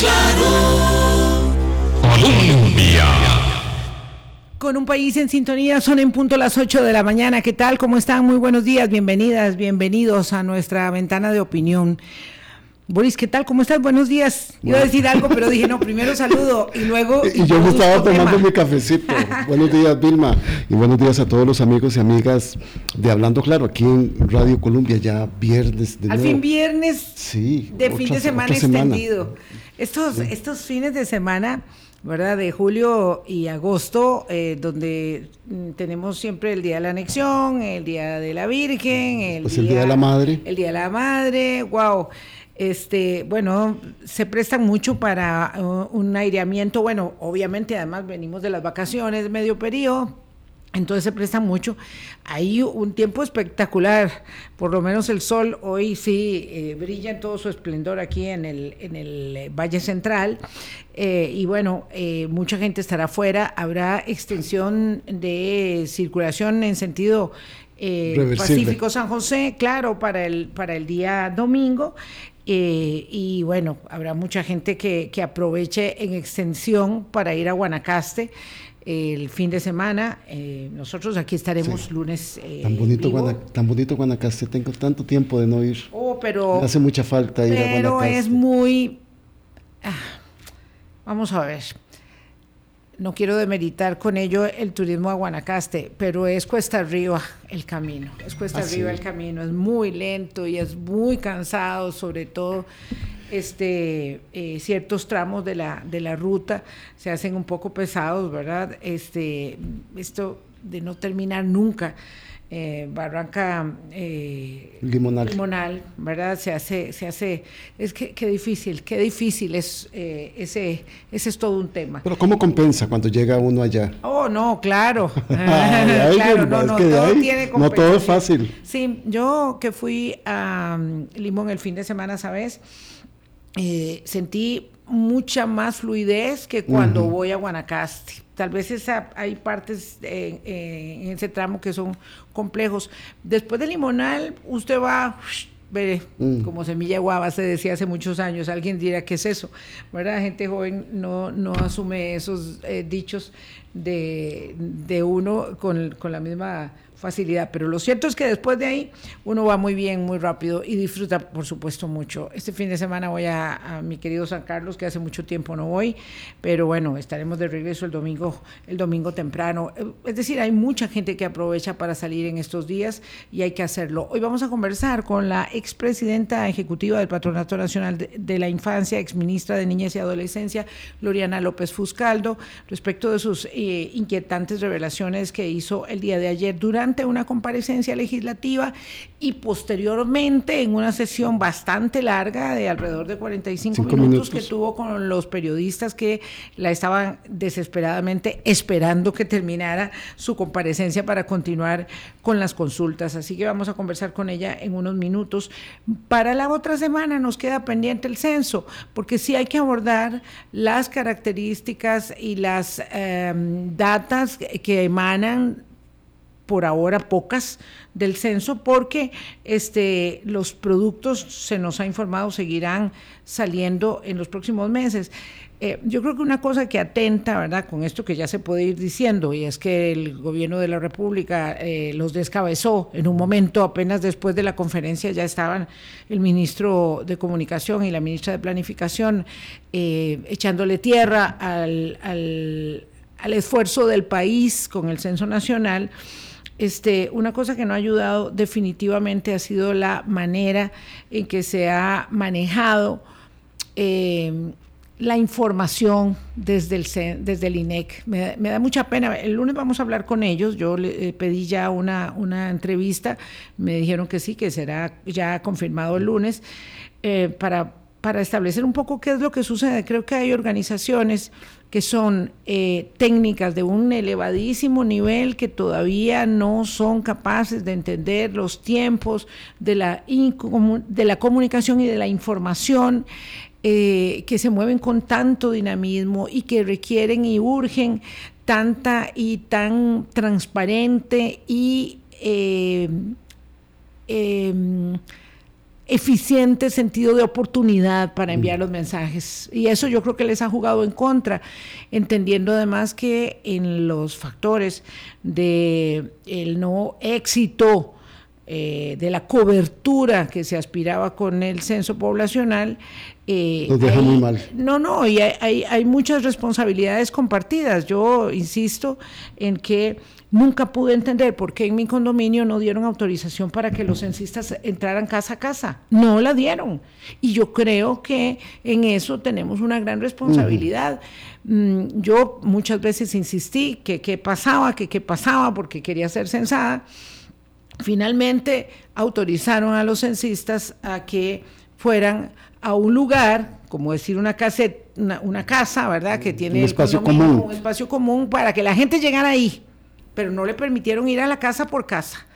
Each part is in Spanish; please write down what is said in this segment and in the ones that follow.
claro. Colombia. Con un país en sintonía, son en punto las 8 de la mañana. ¿Qué tal? ¿Cómo están? Muy buenos días, bienvenidas, bienvenidos a nuestra ventana de opinión. Boris, ¿qué tal? ¿Cómo estás? Buenos días. Iba a decir algo, pero dije, no, primero saludo y luego... Y, yo me estaba tomando mi cafecito. buenos días, Vilma. Y buenos días a todos los amigos y amigas de Hablando Claro, aquí en Radio Colombia, ya viernes. De Al fin viernes sí, de fin de semana extendido. Estos, estos fines de semana... ¿verdad? De julio y agosto, eh, donde mm, tenemos siempre el Día de la Anexión, el Día de la Virgen, el, pues el Día de la Madre. El Día de la Madre, wow este, bueno, se prestan mucho para uh, un aireamiento. Bueno, obviamente, además venimos de las vacaciones, medio periodo. Entonces se presta mucho. Hay un tiempo espectacular, por lo menos el sol hoy sí eh, brilla en todo su esplendor aquí en el, en el eh, Valle Central. Eh, y bueno, mucha gente estará afuera. Habrá extensión de circulación en sentido Pacífico San José, claro, para el, para el día domingo. Eh, y bueno, habrá mucha gente que, aproveche en extensión para ir a Guanacaste el fin de semana. Eh, nosotros aquí estaremos lunes. Eh, tan, bonito tan bonito Guanacaste, tengo tanto tiempo de no ir. Oh, pero. hace mucha falta ir a Guanacaste. Pero es muy. Ah, vamos a ver no quiero demeritar con ello el turismo a Guanacaste, pero es cuesta arriba el camino, es cuesta ah, arriba el camino, es muy lento y es muy cansado, sobre todo este eh, ciertos tramos de la, de la ruta se hacen un poco pesados, ¿verdad? Este, esto de no terminar nunca. Eh, Barranca eh, limonal. ¿verdad? Se hace, se hace, es que qué difícil, qué difícil es eh, ese, ese es todo un tema. Pero ¿cómo compensa cuando llega uno allá? Oh, no, claro. claro no, no, todo tiene no todo es fácil. Sí, yo que fui a um, Limón el fin de semana, ¿sabes? Eh, sentí mucha más fluidez que cuando voy a Guanacaste. Tal vez esa, hay partes en ese tramo que son complejos. Después de Limonal, usted va, ve, mm. como semilla guava se decía hace muchos años, alguien dirá, ¿qué es eso? ¿Verdad? Gente joven no, no asume esos eh, dichos de, de uno con, con la misma facilidad. Pero lo cierto es que después de ahí uno va muy bien, muy rápido y disfruta, por supuesto, mucho. Este fin de semana voy a, mi querido San Carlos, que hace mucho tiempo no voy, pero bueno, estaremos de regreso el domingo, el domingo temprano. Es decir, hay mucha gente que aprovecha para salir en estos días y hay que hacerlo. Hoy vamos a conversar con la expresidenta ejecutiva del Patronato Nacional de, la Infancia, exministra de Niñez y Adolescencia, Loriana López Fuscaldo, respecto de sus eh, inquietantes revelaciones que hizo el día de ayer durante una comparecencia legislativa y posteriormente en una sesión bastante larga de alrededor de 45 minutos, que tuvo con los periodistas que la estaban desesperadamente esperando que terminara su comparecencia para continuar con las consultas. Así que vamos a conversar con ella en unos minutos. Para la otra semana nos queda pendiente el censo, porque sí hay que abordar las características y las em, datas que emanan por ahora pocas del censo porque este, los productos, se nos ha informado, seguirán saliendo en los próximos meses. Eh, yo creo que una cosa que atenta, ¿verdad?, con esto que ya se puede ir diciendo, y es que el gobierno de la República eh, los descabezó en un momento, apenas después de la conferencia, ya estaban el ministro de Comunicación y la ministra de Planificación eh, echándole tierra al, al esfuerzo del país con el censo nacional. Este, una cosa que no ha ayudado definitivamente ha sido la manera en que se ha manejado eh, la información desde el, desde el INEC. Me, da mucha pena. El lunes vamos a hablar con ellos. Yo le eh, pedí ya una, entrevista. Me dijeron que sí, que será ya confirmado el lunes eh, para establecer un poco qué es lo que sucede. Creo que hay organizaciones que son eh, técnicas de un elevadísimo nivel que todavía no son capaces de entender los tiempos de la, de la comunicación y de la información, eh, que se mueven con tanto dinamismo y que requieren y urgen tanta y tan transparente y eh, em, eficiente sentido de oportunidad para enviar los mensajes. Y eso yo creo que les ha jugado en contra, entendiendo además que en los factores de el no éxito eh, de la cobertura que se aspiraba con el censo poblacional. Eh, Nos deja muy mal. No, no, y hay, hay muchas responsabilidades compartidas. Yo insisto en que Nunca pude entender por qué en mi condominio no dieron autorización para que los censistas entraran casa a casa. No la dieron. Y yo creo que en eso tenemos una gran responsabilidad. Mm, yo muchas veces insistí que qué pasaba, que qué pasaba, porque quería ser censada. Finalmente autorizaron a los censistas a que fueran a un lugar, como decir una casa, una, casa ¿verdad? Que tiene un espacio común. Un espacio común para que la gente llegara ahí pero no le permitieron ir a la casa por casa.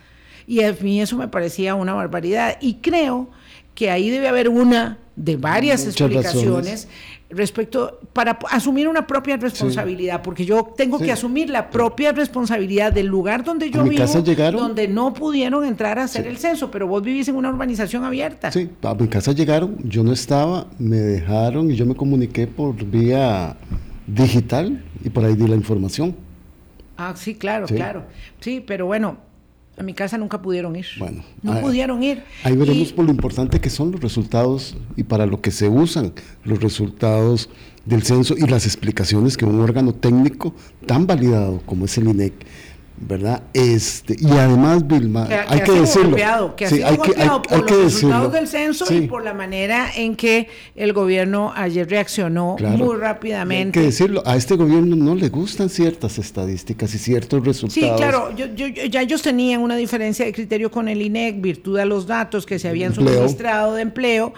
Y a mí eso me parecía una barbaridad. Y creo que ahí debe haber una de varias explicaciones respecto para asumir una propia responsabilidad, porque yo tengo que asumir la propia responsabilidad del lugar donde yo vivo, donde no pudieron entrar a hacer el censo, pero vos vivís en una urbanización abierta. Sí, a mi casa llegaron, yo no estaba, me dejaron y yo me comuniqué por vía digital y por ahí di la información. Ah, sí, claro, claro. Sí, pero bueno, a mi casa nunca pudieron ir. Bueno, no pudieron ir. Ahí veremos por lo importante que son los resultados y para lo que se usan los resultados del censo y las explicaciones que un órgano técnico tan validado como es el INEC ¿verdad? Este, y además, Vilma, hay que decirlo. que ha sido hay golpeado que, por los resultados del censo y por la manera en que el gobierno ayer reaccionó muy rápidamente. Hay que decirlo, a este gobierno no le gustan ciertas estadísticas y ciertos resultados. Sí, claro, yo, ya ellos tenían una diferencia de criterio con el INEC, virtud de los datos que se habían suministrado de empleo.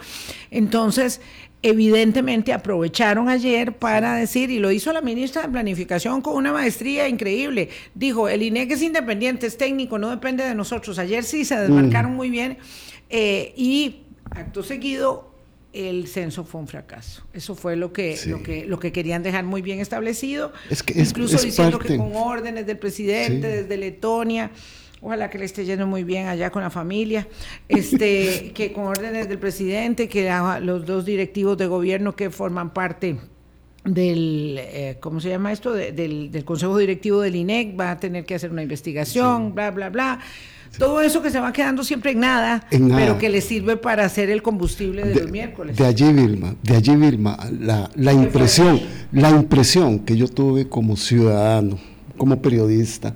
Entonces, evidentemente aprovecharon ayer para decir, y lo hizo la ministra de Planificación con una maestría increíble, dijo, el INEC es independiente, es técnico, no depende de nosotros. Ayer sí se desmarcaron muy bien eh, y acto seguido el censo fue un fracaso. Eso fue lo que, lo que, lo que querían dejar muy bien establecido, es que incluso diciendo que con órdenes del presidente desde Letonia Ojalá que le esté yendo muy bien allá con la familia. Este, que con órdenes del presidente, que los dos directivos de gobierno que forman parte del, eh, ¿cómo se llama esto? del, Consejo Directivo del INEC va a tener que hacer una investigación, bla, bla, bla. Todo eso que se va quedando siempre en nada, pero que le sirve para hacer el combustible de, los miércoles. De allí, Vilma, de allí, Vilma, la, la impresión, la impresión que yo tuve como ciudadano, como periodista,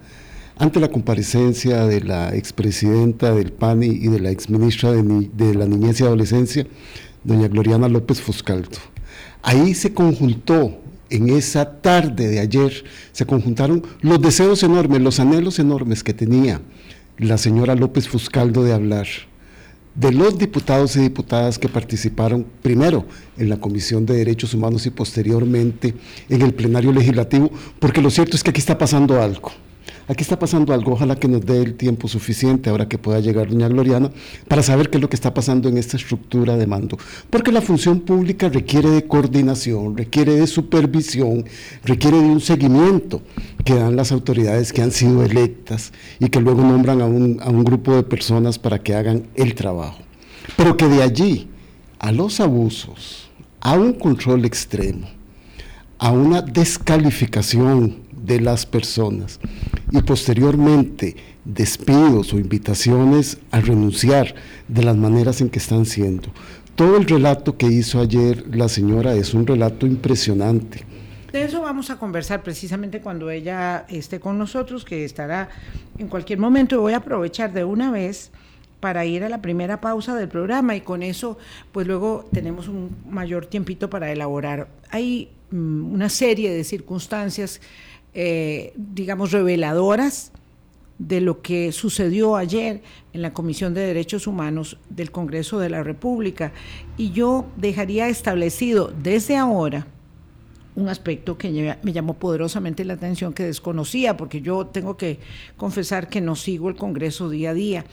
ante la comparecencia de la expresidenta del PANI y de la exministra de, de la Niñez y Adolescencia, doña Gloriana López Fuscaldo. Ahí se conjuntó en esa tarde de ayer se conjuntaron los deseos enormes, los anhelos enormes que tenía la señora López Fuscaldo de hablar, de los diputados y diputadas que participaron primero en la Comisión de Derechos Humanos y posteriormente en el plenario legislativo, porque lo cierto es que aquí está pasando algo. Aquí está pasando algo, ojalá que nos dé el tiempo suficiente ahora que pueda llegar doña Gloriana para saber qué es lo que está pasando en esta estructura de mando. Porque la función pública requiere de coordinación, requiere de supervisión, requiere de un seguimiento que dan las autoridades que han sido electas y que luego nombran a un, grupo de personas para que hagan el trabajo. Pero que de allí a los abusos, a un control extremo, a una descalificación de las personas y posteriormente despidos o invitaciones a renunciar de las maneras en que están siendo. Todo el relato que hizo ayer la señora es un relato impresionante. De eso vamos a conversar precisamente cuando ella esté con nosotros, que estará en cualquier momento. Voy a aprovechar de una vez para ir a la primera pausa del programa y con eso pues luego tenemos un mayor tiempito para elaborar. Hay mm, una serie de circunstancias eh, digamos, reveladoras de lo que sucedió ayer en la Comisión de Derechos Humanos del Congreso de la República. Y yo dejaría establecido desde ahora un aspecto que me llamó poderosamente la atención, que desconocía, porque yo tengo que confesar que no sigo el Congreso día a día.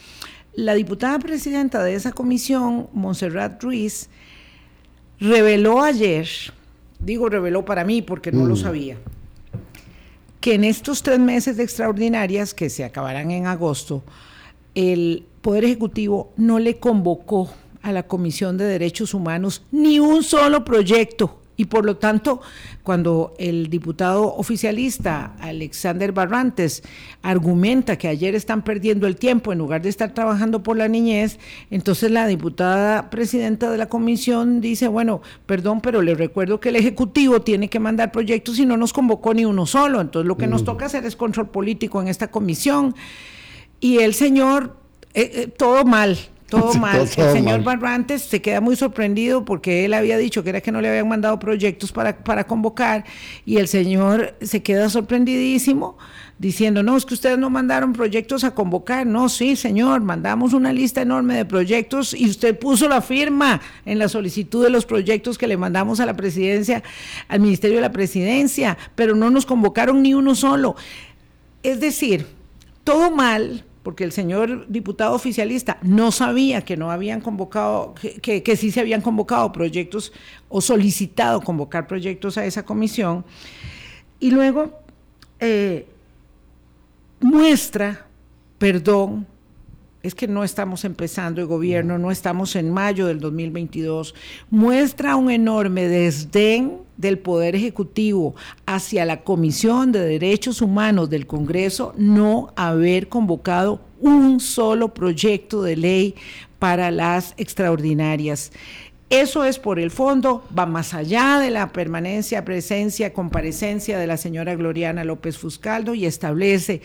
La diputada presidenta de esa comisión, Montserrat Ruiz, reveló ayer, digo reveló para mí porque no lo mm. sabía, que en estos tres meses de extraordinarias, que se acabarán en agosto, el Poder Ejecutivo no le convocó a la Comisión de Derechos Humanos ni un solo proyecto. Y por lo tanto, cuando el diputado oficialista Alexander Barrantes argumenta que ayer están perdiendo el tiempo en lugar de estar trabajando por la niñez, entonces la diputada presidenta de la comisión dice, bueno, perdón, pero le recuerdo que el Ejecutivo tiene que mandar proyectos y no nos convocó ni uno solo. Entonces lo que nos toca hacer es control político en esta comisión. Y el señor, eh, eh, todo mal, todo mal. el señor Barrantes se queda muy sorprendido porque él había dicho que era que no le habían mandado proyectos para, para convocar y el señor se queda sorprendidísimo diciendo, no, es que ustedes no mandaron proyectos a convocar. No, sí, señor, mandamos una lista enorme de proyectos y usted puso la firma en la solicitud de los proyectos que le mandamos a la presidencia, al Ministerio de la Presidencia, pero no nos convocaron ni uno solo. Es decir, todo mal, porque el señor diputado oficialista no sabía que no habían convocado, que, sí se habían convocado proyectos o solicitado convocar proyectos a esa comisión, y luego eh, muestra perdón es que no estamos empezando el gobierno, no estamos en mayo del 2022, muestra un enorme desdén del Poder Ejecutivo hacia la Comisión de Derechos Humanos del Congreso no haber convocado un solo proyecto de ley para las extraordinarias. Eso es por el fondo, va más allá de la permanencia, presencia, comparecencia de la señora Gloriana López Fuscaldo y establece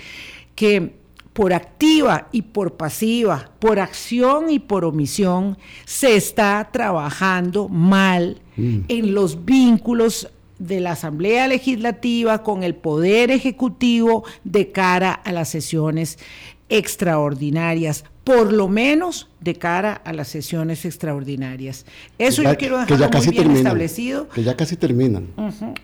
que por activa y por pasiva, por acción y por omisión, se está trabajando mal mm. en los vínculos de la Asamblea Legislativa con el Poder Ejecutivo de cara a las sesiones extraordinarias, por lo menos de cara a las sesiones extraordinarias. Eso yo quiero dejarlo muy bien establecido. Que ya casi terminan.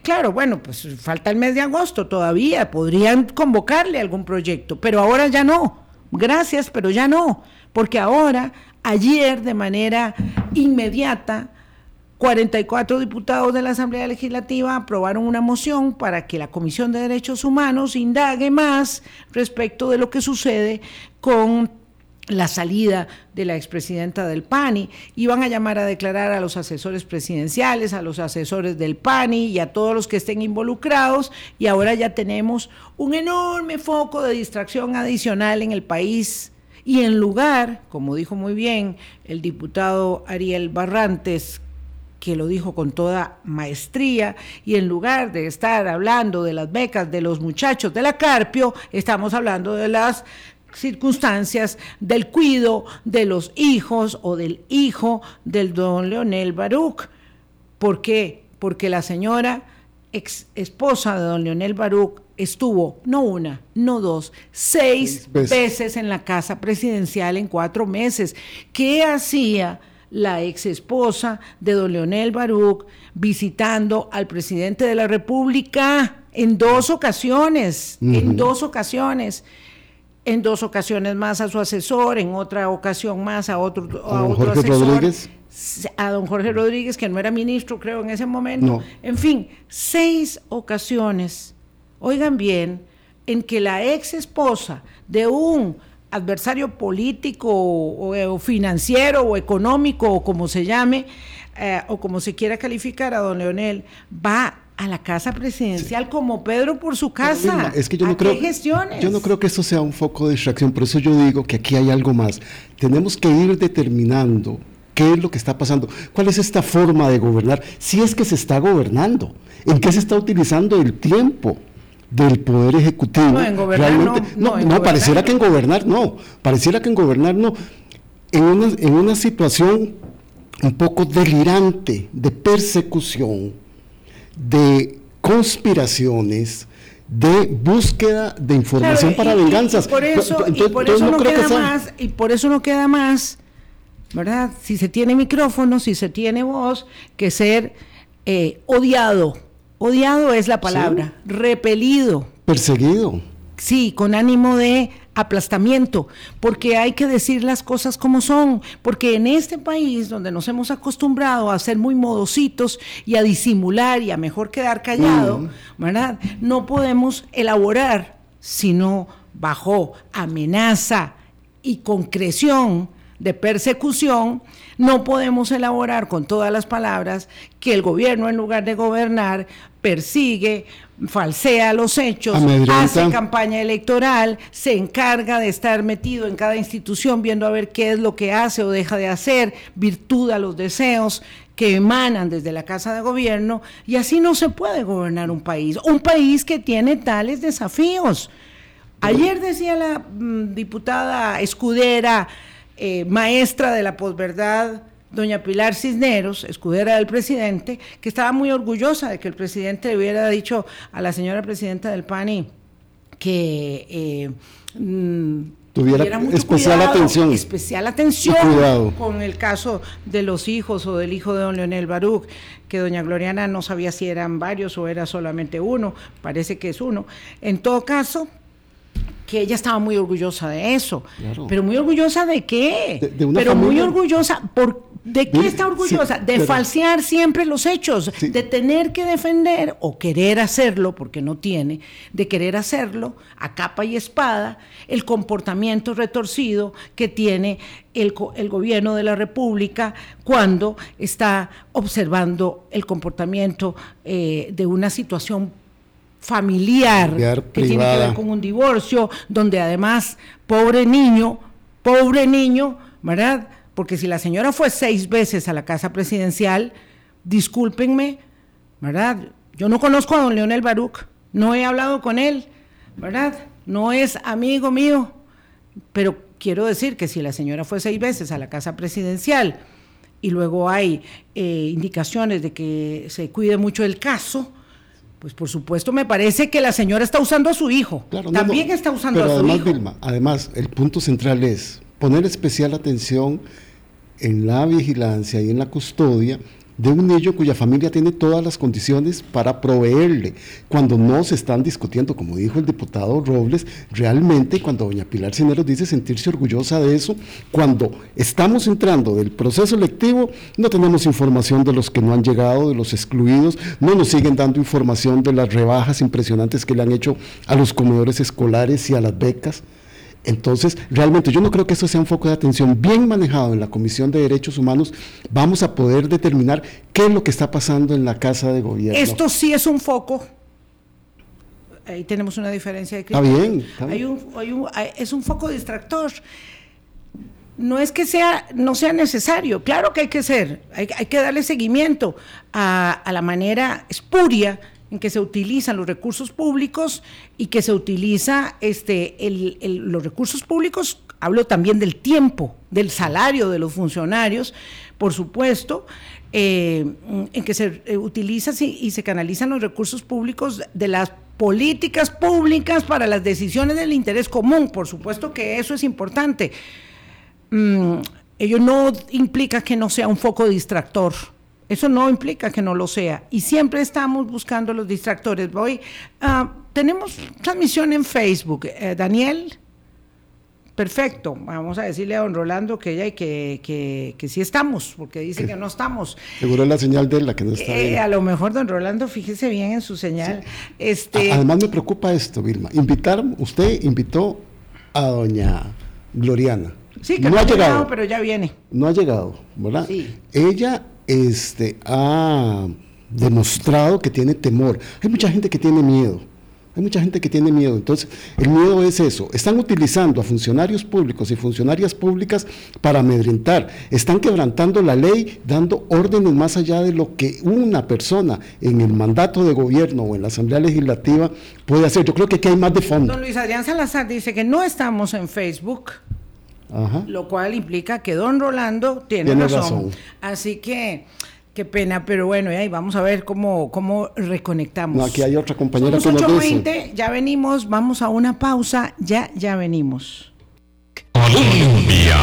Claro, bueno, pues falta el mes de agosto todavía, podrían convocarle algún proyecto, pero ahora ya no. Gracias, pero ya no, porque ahora, ayer, de manera inmediata, 44 diputados de la Asamblea Legislativa aprobaron una moción para que la Comisión de Derechos Humanos indague más respecto de lo que sucede con la salida de la expresidenta del PANI. Iban a llamar a declarar a los asesores presidenciales, a los asesores del PANI y a todos los que estén involucrados. Y ahora ya tenemos un enorme foco de distracción adicional en el país. Y en lugar, como dijo muy bien el diputado Ariel Barrantes, que lo dijo con toda maestría, y en lugar de estar hablando de las becas de los muchachos de la Carpio, estamos hablando de las circunstancias del cuido de los hijos o del hijo del don Leonel Baruch. ¿Por qué? Porque la señora ex esposa de don Leonel Baruch estuvo no una, no dos, seis, veces. veces en la casa presidencial en cuatro meses. ¿Qué hacía? La ex esposa de don Leonel Baruch visitando al presidente de la República en dos ocasiones, en dos ocasiones, en dos ocasiones más a su asesor, en otra ocasión más a otro, a otro asesor. Rodríguez. A don Jorge Rodríguez, que no era ministro, creo, en ese momento. En fin, seis ocasiones, oigan bien, en que la ex esposa de un adversario político o, financiero o económico o como se llame, eh, o como se quiera calificar a don Leonel, va a la casa presidencial como Pedro por su casa. es que yo no creo, yo no creo que eso sea un foco de distracción, por eso yo digo que aquí hay algo más. Tenemos que ir determinando qué es lo que está pasando, cuál es esta forma de gobernar, si es que se está gobernando, en qué se está utilizando el tiempo del Poder Ejecutivo. No, en gobernar no. No, pareciera que en gobernar no. Pareciera que en gobernar no. En una, en una situación un poco delirante de persecución, de conspiraciones, de búsqueda de información para venganzas. Y por eso, no, queda más, y por eso no queda más, ¿verdad? Si se tiene micrófono, si se tiene voz, que ser eh, odiado Odiado es la palabra, repelido. Perseguido. Sí, con ánimo de aplastamiento, porque hay que decir las cosas como son, porque en este país donde nos hemos acostumbrado a ser muy modositos y a disimular y a mejor quedar callado, mm. ¿verdad? No podemos elaborar, sino bajo amenaza y concreción, de persecución, no podemos elaborar con todas las palabras que el gobierno en lugar de gobernar persigue, falsea los hechos, Amedrenta. hace campaña electoral, se encarga de estar metido en cada institución viendo a ver qué es lo que hace o deja de hacer, virtud a los deseos que emanan desde la Casa de Gobierno, y así no se puede gobernar un país, un país que tiene tales desafíos. Ayer decía la mm, diputada escudera, eh, maestra de la posverdad, doña Pilar Cisneros, escudera del presidente, que estaba muy orgullosa de que el presidente le hubiera dicho a la señora presidenta del PANI que eh, mm, Tuviera mucho especial cuidado, atención. Especial atención con el caso de los hijos o del hijo de don Leonel Baruch, que doña Gloriana no sabía si eran varios o era solamente uno, parece que es uno. En todo caso, que ella estaba muy orgullosa de eso. Claro. Pero muy orgullosa de qué? De- de una Pero muy orgullosa por ¿De qué está sí, orgullosa? de pero- falsear siempre los hechos, Sí. de tener que defender o querer hacerlo, porque no tiene, de querer hacerlo a capa y espada, el comportamiento retorcido que tiene el gobierno de la República cuando está observando el comportamiento eh, de una situación familiar, Familiar, que tiene que ver con un divorcio, donde además, pobre niño, pobre niño, ¿verdad? Porque si la señora fue seis veces a la casa presidencial, discúlpenme, ¿verdad? Yo no conozco a don Leonel Baruch, no he hablado con él, ¿verdad? No es amigo mío, pero quiero decir que si la señora fue seis veces a la casa presidencial y luego hay eh, indicaciones de que se cuide mucho el caso, pues por supuesto me parece que la señora está usando a su hijo. Claro, no, También no, está usando pero a su además, hijo. Vilma, además, el punto central es poner especial atención en la vigilancia y en la custodia de un niño cuya familia tiene todas las condiciones para proveerle, cuando no se están discutiendo, como dijo el diputado Robles, realmente cuando doña Pilar Cineros dice sentirse orgullosa de eso, cuando estamos entrando del proceso electivo, no tenemos información de los que no han llegado, de los excluidos, no nos siguen dando información de las rebajas impresionantes que le han hecho a los comedores escolares y a las becas. Entonces, realmente yo no creo que eso sea un foco de atención bien manejado en la Comisión de Derechos Humanos. Vamos a poder determinar qué es lo que está pasando en la Casa de Gobierno. Esto sí es un foco. Ahí tenemos una diferencia de Está criterio. bien, está Hay bien. un- hay un- hay- es un foco distractor. No es que sea, no sea necesario, claro que hay que ser, hay, hay que darle seguimiento a, a la manera espuria en que se utilizan los recursos públicos y que se utiliza este, el- los recursos públicos, hablo también del tiempo, del salario de los funcionarios, por supuesto, eh, en que se eh, utilizan y, y se canalizan los recursos públicos de las políticas públicas para las decisiones del interés común, por supuesto que eso es importante mm, ello no implica que no sea un foco distractor. Eso no implica que no lo sea. Y siempre estamos buscando los distractores. Voy, ah, tenemos transmisión en Facebook. Eh, Daniel, perfecto. Vamos a decirle a don Rolando que ella que, que, que sí estamos, porque dice que no estamos. Seguro es la señal de la que no está Eh, a lo mejor don Rolando, fíjese bien en su señal. Este, Además me preocupa esto, Vilma. Invitar, usted invitó a doña Gloriana. sí, que no ha llegado. pero ya viene. no ha llegado, ¿verdad? Sí. Ella este, ha demostrado que tiene temor. Hay mucha gente que tiene miedo. Hay mucha gente que tiene miedo. Entonces, el miedo es eso. Están utilizando a funcionarios públicos y funcionarias públicas para amedrentar. Están quebrantando la ley, dando órdenes más allá de lo que una persona en el mandato de gobierno o en la Asamblea Legislativa puede hacer. Yo creo que aquí hay más de fondo. Don Luis Adrián Salazar dice que no estamos en Facebook. Ajá. lo cual implica que don Rolando tiene, Tiene razón. razón. Así que, qué pena, pero bueno, y ahí vamos a ver cómo, cómo reconectamos. No, aquí hay otra compañera Somos que nos dice. 8.20, ya venimos, vamos a una pausa, ya, ya venimos. Colombia.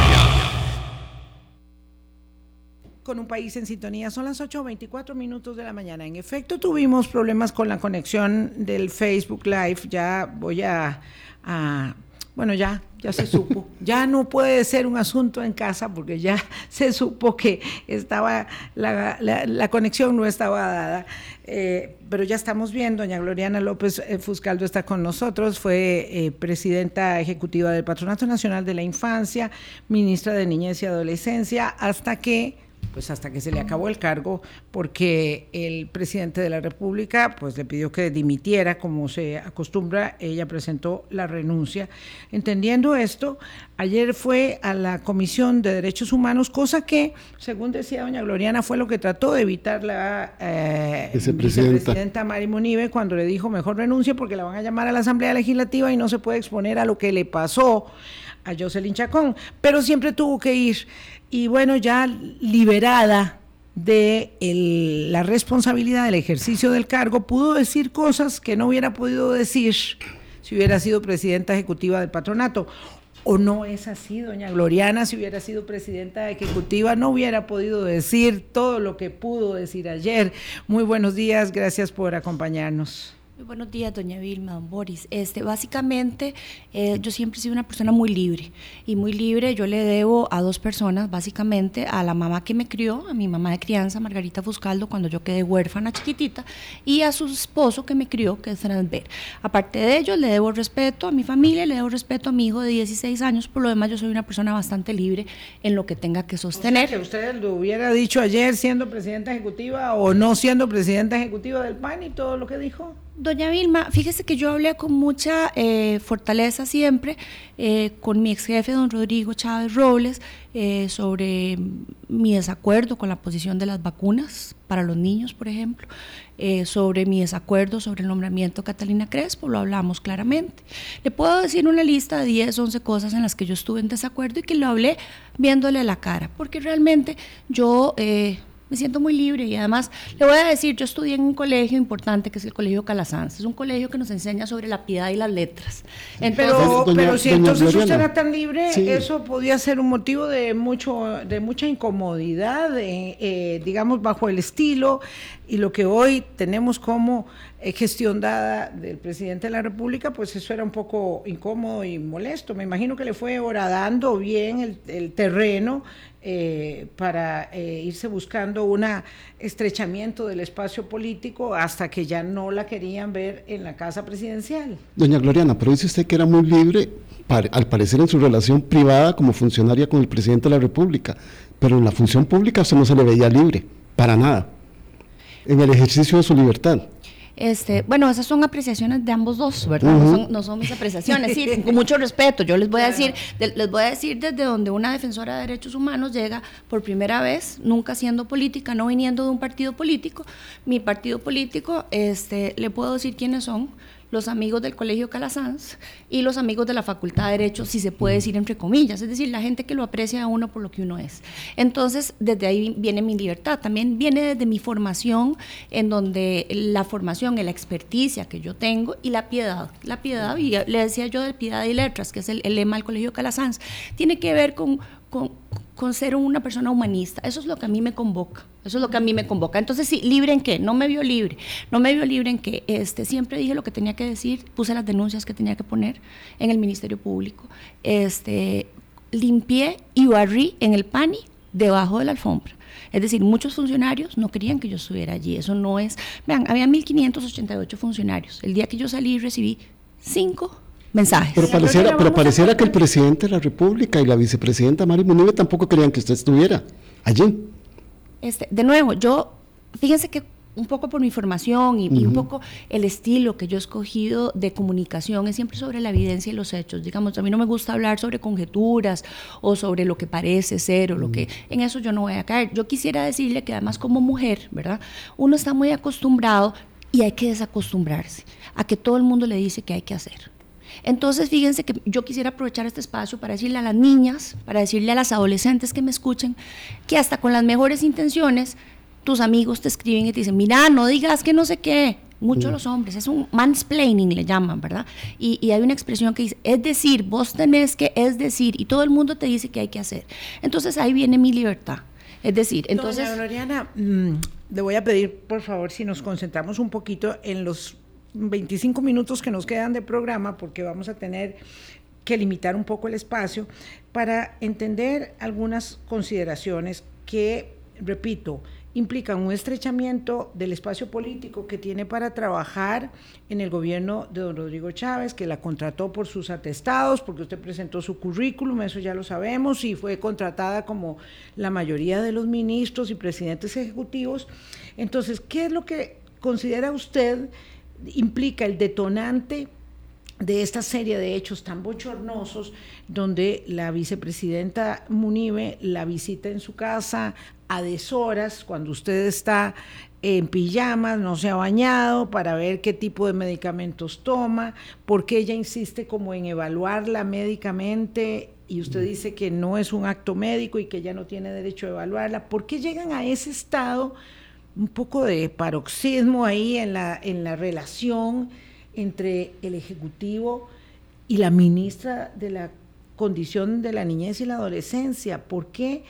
Con un país en sintonía, son las 8.24 minutos de la mañana. En efecto, tuvimos problemas con la conexión del Facebook Live. Ya voy a, a- bueno, ya ya se supo. Ya no puede ser un asunto en casa porque ya se supo que estaba la, conexión no estaba dada. Eh, pero ya estamos bien, doña Gloriana López eh, Fuscaldo está con nosotros, fue eh, presidenta ejecutiva del Patronato Nacional de la Infancia, ministra de Niñez y Adolescencia, hasta que pues hasta que se le acabó el cargo, porque el presidente de la República pues le pidió que dimitiera, como se acostumbra, ella presentó la renuncia. Entendiendo esto, ayer fue a la Comisión de Derechos Humanos, cosa que, según decía doña Gloriana, fue lo que trató de evitar la eh, vicepresidenta Mari Monive cuando le dijo mejor renuncie porque la van a llamar a la Asamblea Legislativa y no se puede exponer a lo que le pasó a Jocelyn Chacón, pero siempre tuvo que ir y bueno, ya liberada de la responsabilidad del ejercicio del cargo, pudo decir cosas que no hubiera podido decir si hubiera sido presidenta ejecutiva del patronato. ¿O no es así, doña Gloriana? Si hubiera sido presidenta ejecutiva, no hubiera podido decir todo lo que pudo decir ayer. Muy buenos días, gracias por acompañarnos. Muy buenos días, doña Vilma, don Boris. Este, básicamente, eh, yo siempre he sido una persona muy libre. Y muy libre yo le debo a dos personas, básicamente, a la mamá que me crió, a mi mamá de crianza, Margarita Fuscaldo, cuando yo quedé huérfana chiquitita, y a su esposo que me crió, que es Ver. Aparte de ello, le debo respeto a mi familia, le debo respeto a mi hijo de 16 años. Por lo demás, yo soy una persona bastante libre en lo que tenga que sostener. que usted lo hubiera dicho ayer siendo presidenta ejecutiva o no siendo presidenta ejecutiva del PAN y todo lo que dijo. Doña Vilma, fíjese que yo hablé con mucha eh, fortaleza siempre eh, con mi ex jefe, don Rodrigo Chávez Robles, eh, sobre mi desacuerdo con la posición de las vacunas para los niños, por ejemplo, sobre mi desacuerdo sobre el nombramiento de Catalina Crespo, lo hablamos claramente. Le puedo decir una lista de 10, 11 cosas en las que yo estuve en desacuerdo y que lo hablé viéndole a la cara, porque realmente yo me siento muy libre y además le voy a decir, yo estudié en un colegio importante que es el Colegio Calasanz, es un colegio que nos enseña sobre la piedad y las letras. pero, pero si entonces usted era tan libre, eso podía ser un motivo de mucho de mucha incomodidad, eh, digamos, bajo el estilo y lo que hoy tenemos como eh, gestión dada del presidente de la República, pues eso era un poco incómodo y molesto. Me imagino que le fue horadando bien el, el terreno eh, para eh, irse buscando un estrechamiento del espacio político hasta que ya no la querían ver en la casa presidencial. Doña Gloriana, pero dice usted que era muy libre, al parecer en su relación privada como funcionaria con el presidente de la República, pero en la función pública usted no se le veía libre, para nada, en el ejercicio de su libertad. Este, bueno, esas son apreciaciones de ambos dos, ¿verdad? no, son, mis apreciaciones, sí, con mucho respeto. Yo les voy a decir, les voy a decir desde donde una defensora de derechos humanos llega por primera vez, nunca siendo política, no viniendo de un partido político. Mi partido político, este, le puedo decir quiénes son los amigos del Colegio Calasanz y los amigos de la Facultad de Derecho, si se puede decir entre comillas, es decir, la gente que lo aprecia a uno por lo que uno es. Entonces, desde ahí viene mi libertad, también viene desde mi formación, en donde la formación, la experticia que yo tengo y la piedad, la piedad, y le decía yo de piedad y letras, que es el, lema del Colegio Calasanz, tiene que ver con, con con ser una persona humanista. Eso es lo que a mí me convoca. Eso es lo que a mí me convoca. Entonces, sí, libre en qué? No me vio libre. No me vio libre en qué? Este, siempre dije lo que tenía que decir, puse las denuncias que tenía que poner en el Ministerio Público. Este, limpié y barrí en el PANI debajo de la alfombra. Es decir, muchos funcionarios no querían que yo estuviera allí. Eso no es. Vean, había 1.588 funcionarios. El día que yo salí recibí cinco mensajes. Pero pareciera, pero pareciera que el presidente de la República y la vicepresidenta Mari Munive tampoco querían que usted estuviera allí. Este, de nuevo, yo, fíjense que un poco por mi formación y, un poco el estilo que yo he escogido de comunicación es siempre sobre la evidencia y los hechos. Digamos, a mí no me gusta hablar sobre conjeturas o sobre lo que parece ser o lo que... En eso yo no voy a caer. Yo quisiera decirle que además como mujer, ¿verdad? Uno está muy acostumbrado y hay que desacostumbrarse a que todo el mundo le dice que hay que hacer. Entonces, fíjense que yo quisiera aprovechar este espacio para decirle a las niñas, para decirle a las adolescentes que me escuchen, que hasta con las mejores intenciones, tus amigos te escriben y te dicen, mira, no digas que no sé qué. Muchos los hombres, es un mansplaining le llaman, ¿verdad? Y, y, hay una expresión que dice, es decir, vos tenés que, es decir, y todo el mundo te dice que hay que hacer. Entonces ahí viene mi libertad. Es decir, entonces... Doña Gloriana, mm, le voy a pedir, por favor, si nos concentramos un poquito en los 25 minutos que nos quedan de programa, porque vamos a tener que limitar un poco el espacio para entender algunas consideraciones que, repito, implican un estrechamiento del espacio político que tiene para trabajar en el gobierno de don Rodrigo Chávez, que la contrató por sus atestados, porque usted presentó su currículum, eso ya lo sabemos, y fue contratada como la mayoría de los ministros y presidentes ejecutivos. Entonces, ¿qué es lo que considera usted implica el detonante? de esta serie de hechos tan bochornosos donde la vicepresidenta Munive la visita en su casa a deshoras cuando usted está en pijamas, no se ha bañado, para ver qué tipo de medicamentos toma, porque ella insiste como en evaluarla médicamente y usted mm. dice que no es un acto médico y que ella no tiene derecho a evaluarla. ¿Por qué llegan a ese estado un poco de paroxismo ahí en la, en la relación? entre el Ejecutivo y la ministra de la condición de la niñez y la adolescencia. ¿Por qué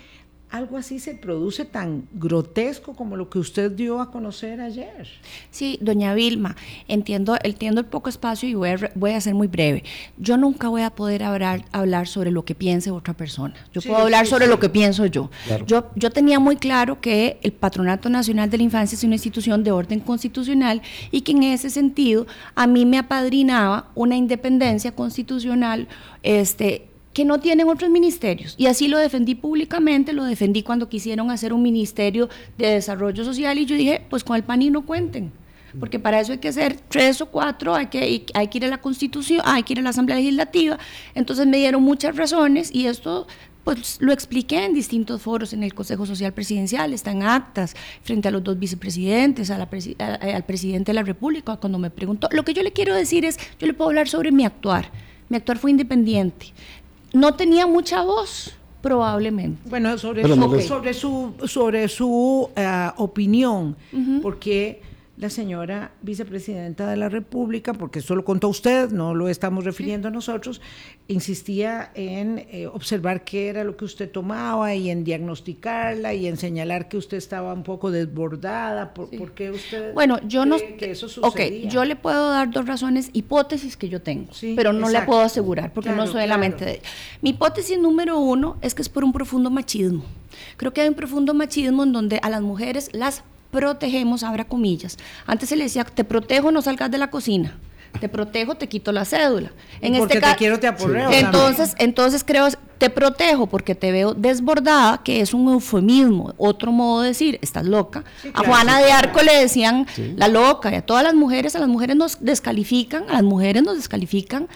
algo así se produce tan grotesco como lo que usted dio a conocer ayer. Sí, doña Vilma, entiendo, entiendo el poco espacio y voy a, voy a ser muy breve. Yo nunca voy a poder hablar, hablar sobre lo que piense otra persona. Yo puedo hablar sobre lo que pienso yo. yo. Yo tenía muy claro que el Patronato Nacional de la Infancia es una institución de orden constitucional y que en ese sentido a mí me apadrinaba una independencia constitucional este, que no tienen otros ministerios. Y así lo defendí públicamente, lo defendí cuando quisieron hacer un ministerio de desarrollo social y yo dije, pues con el PANI no cuenten. Porque para eso hay que hacer tres o cuatro, hay que, hay que ir a la Constitución, hay que ir a la Asamblea Legislativa. Entonces me dieron muchas razones y esto pues lo expliqué en distintos foros en el Consejo Social Presidencial, están actas frente a los dos vicepresidentes, al presidente de la República, cuando me preguntó. Lo que yo le quiero decir es, yo le puedo hablar sobre mi actuar. Mi actuar fue independiente no tenía mucha voz, probablemente. Bueno, sobre, su, sobre su, sobre su eh, opinión, porque la señora vicepresidenta de la República, porque eso lo contó usted, no lo estamos refiriendo a nosotros, insistía en eh, observar qué era lo que usted tomaba y en diagnosticarla y en señalar que usted estaba un poco desbordada. ¿Por, qué usted bueno, yo no, que eso sucedía? Ok, yo le puedo dar dos razones, hipótesis que yo tengo, pero no le puedo asegurar porque no soy la mente de ella. Mi hipótesis número uno es que es por un profundo machismo. Creo que hay un profundo machismo en donde a las mujeres las protegemos, abra comillas. Antes se le decía, te protejo, no salgas de la cocina. Te protejo, te quito la cédula. En porque este te quiero, te aporreo. Entonces, entonces creo, te protejo porque te veo desbordada, que es un eufemismo, otro modo de decir, estás loca. a Juana de Arco le decían la loca, y a todas las mujeres, a las mujeres nos descalifican, a las mujeres nos descalifican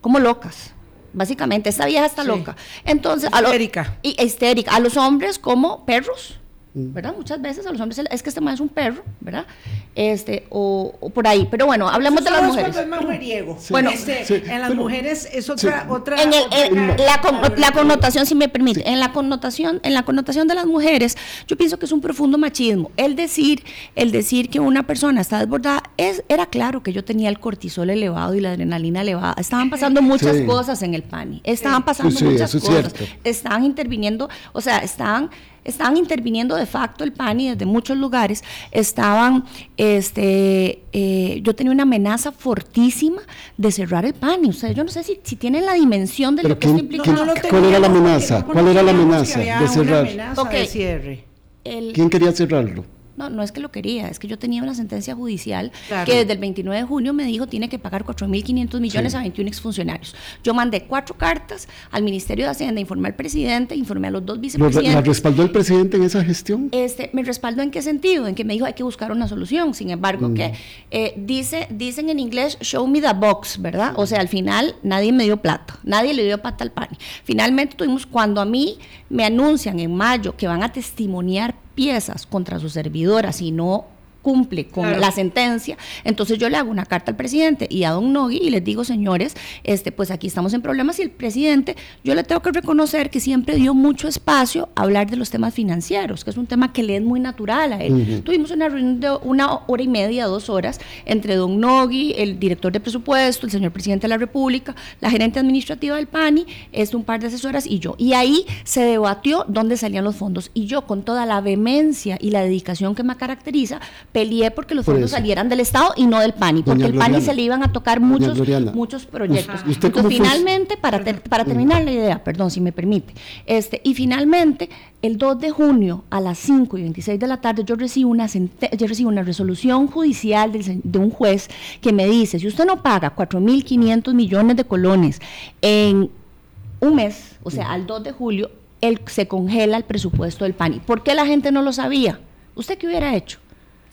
como locas básicamente. Esta vieja está loca. Entonces, histérica. y histérica. A los hombres como perros. ¿Verdad? Muchas veces a los hombres es que este man es un perro, ¿verdad? Este, o, por ahí. Pero bueno, hablemos de las mujeres. Es más Bueno, este, en las mujeres es otra, otra, en, la, connotación, si me permite, en la connotación, en la connotación de las mujeres, yo pienso que es un profundo machismo. El decir, el decir que una persona está desbordada, es, era claro que yo tenía el cortisol elevado y la adrenalina elevada. Estaban pasando muchas cosas en el PANI. Estaban pasando muchas cosas. Estaban interviniendo, o sea, estaban estaban interviniendo de facto el PANI desde muchos lugares, estaban, este, eh, yo tenía una amenaza fortísima de cerrar el PANI. O sea, yo no sé si, si tienen la dimensión de lo que esto implicaba. ¿Cuál era la amenaza? ¿Cuál era la amenaza de cerrar? cierre. ¿Quién quería cerrarlo? No, no es que lo quería, es que yo tenía una sentencia judicial que desde el 29 de junio me dijo tiene que pagar 4.500 millones a 21 exfuncionarios. Yo mandé cuatro cartas al Ministerio de Hacienda, informé al presidente, informé a los dos vicepresidentes. ¿La respaldó el presidente en esa gestión? Este, ¿Me respaldó en qué sentido? En que me dijo hay que buscar una solución. Sin embargo, que mm. eh, dice, dicen en inglés, show me the box, ¿verdad? O sea, al final nadie me dio plata, nadie le dio plata al PAN. Finalmente tuvimos, cuando a mí me anuncian en mayo que van a testimoniar piezas contra su servidora si no cumple con la sentencia, entonces yo le hago una carta al presidente y a don Nogui y les digo, señores, este, pues aquí estamos en problemas y el presidente, yo le tengo que reconocer que siempre dio mucho espacio a hablar de los temas financieros, que es un tema que le es muy natural a él. Tuvimos una reunión de una hora y media, dos horas, entre don Nogui, el director de presupuesto, el señor presidente de la República, la gerente administrativa del PANI, este, un par de asesoras y yo. Y ahí se debatió dónde salían los fondos. Y yo, con toda la vehemencia y la dedicación que me caracteriza, peleé porque los Por fondos eso. salieran del Estado y no del PANI, porque Doña el PANI se le iban a tocar muchos, muchos proyectos. ¿Usted cómo Entonces, finalmente, para, ter- para terminar la idea, perdón, si me permite, este, y finalmente, el 2 de junio a las 5 y 26 de la tarde, yo recibo una, yo recibo una resolución judicial del de un juez que me dice, si usted no paga 4.500 millones de colones en un mes, o sea, al 2 de julio, él se congela el presupuesto del PANI. ¿Por qué la gente no lo sabía? ¿Usted qué hubiera hecho?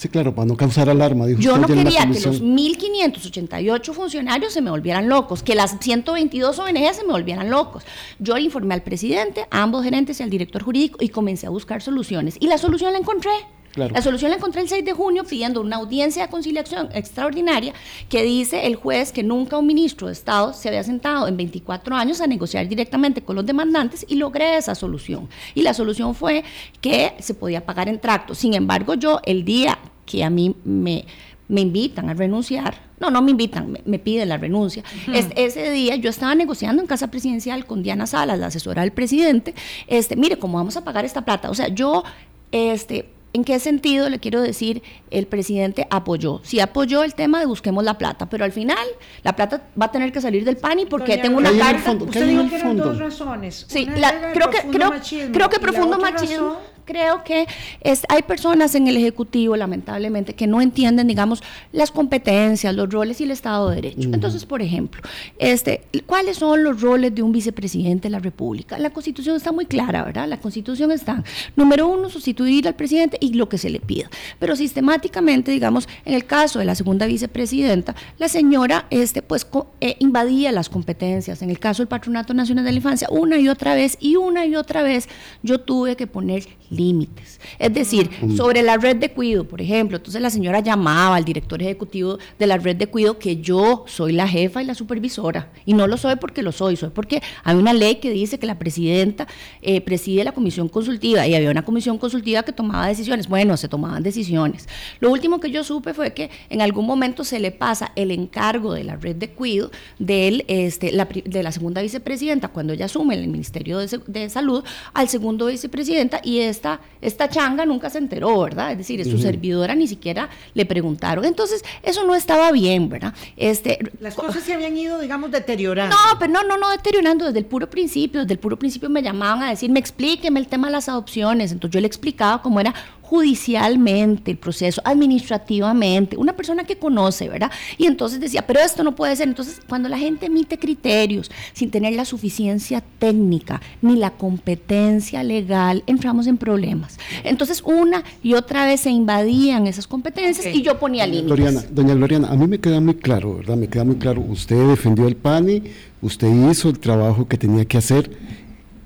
Sí, claro, para no causar alarma, dijo Yo no quería que los 1.588 funcionarios se me volvieran locos, que las 122 ONG se me volvieran locos. Yo le informé al presidente, a ambos gerentes y al director jurídico y comencé a buscar soluciones. Y la solución la encontré. Claro. La solución la encontré el 6 de junio pidiendo una audiencia de conciliación extraordinaria que dice el juez que nunca un ministro de Estado se había sentado en 24 años a negociar directamente con los demandantes y logré esa solución. Y la solución fue que se podía pagar en tracto. Sin embargo, yo el día que a mí me, me invitan a renunciar, no, no me invitan, me, me piden la renuncia. Es- ese día yo estaba negociando en Casa Presidencial con Diana Salas, la asesora del presidente, este, mire, ¿cómo vamos a pagar esta plata? O sea, yo, este, ¿En qué sentido le quiero decir el presidente apoyó? Sí apoyó el tema de busquemos la plata, pero al final la plata va a tener que salir del PANI porque Doña tengo una carta. fondo. ¿Qué Usted dijo que eran dos razones. Sí, Una la- creo que profundo creo, creo que profundo machismo. Creo que es, hay personas en el Ejecutivo, lamentablemente, que no entienden, digamos, las competencias, los roles y el Estado de Derecho. Entonces, por ejemplo, este, ¿cuáles son los roles de un vicepresidente de la República? La Constitución está muy clara, ¿verdad? La Constitución está, número uno, sustituir al presidente y lo que se le pida. Pero sistemáticamente, digamos, en el caso de la segunda vicepresidenta, la señora, este, pues, eh, invadía las competencias. En el caso del Patronato Nacional de la Infancia, una y otra vez, y una y otra vez, yo tuve que poner límites. Es decir, sobre la red de cuido, por ejemplo, entonces la señora llamaba al director ejecutivo de la red de cuido que yo soy la jefa y la supervisora. Y no lo soy porque lo soy, soy porque hay una ley que dice que la presidenta eh, preside la comisión consultiva y había una comisión consultiva que tomaba decisiones. Bueno, se tomaban decisiones. Lo último que yo supe fue que en algún momento se le pasa el encargo de la red de cuido del, este, la, de la segunda vicepresidenta cuando ella asume el Ministerio de, de Salud al segundo vicepresidenta y esta, esta changa nunca se enteró, ¿verdad? Es decir, su servidora ni siquiera le preguntaron. Entonces, eso no estaba bien, ¿verdad? Este, Las cosas se habían ido, digamos, deteriorando. no, pero no, no, no, deteriorando desde el puro principio. Desde el puro principio me llamaban a decirme, explíqueme el tema de las adopciones. Entonces yo le explicaba cómo era judicialmente el proceso, administrativamente, una persona que conoce, ¿verdad? Y entonces decía, pero esto no puede ser. Entonces, cuando la gente emite criterios sin tener la suficiencia técnica ni la competencia legal, entramos en problemas. Entonces, una y otra vez se invadían esas competencias y yo ponía Doña límites. Gloriana, doña Gloriana, a mí me queda muy claro, ¿verdad? Me queda muy claro. Usted defendió el PANI, usted hizo el trabajo que tenía que hacer.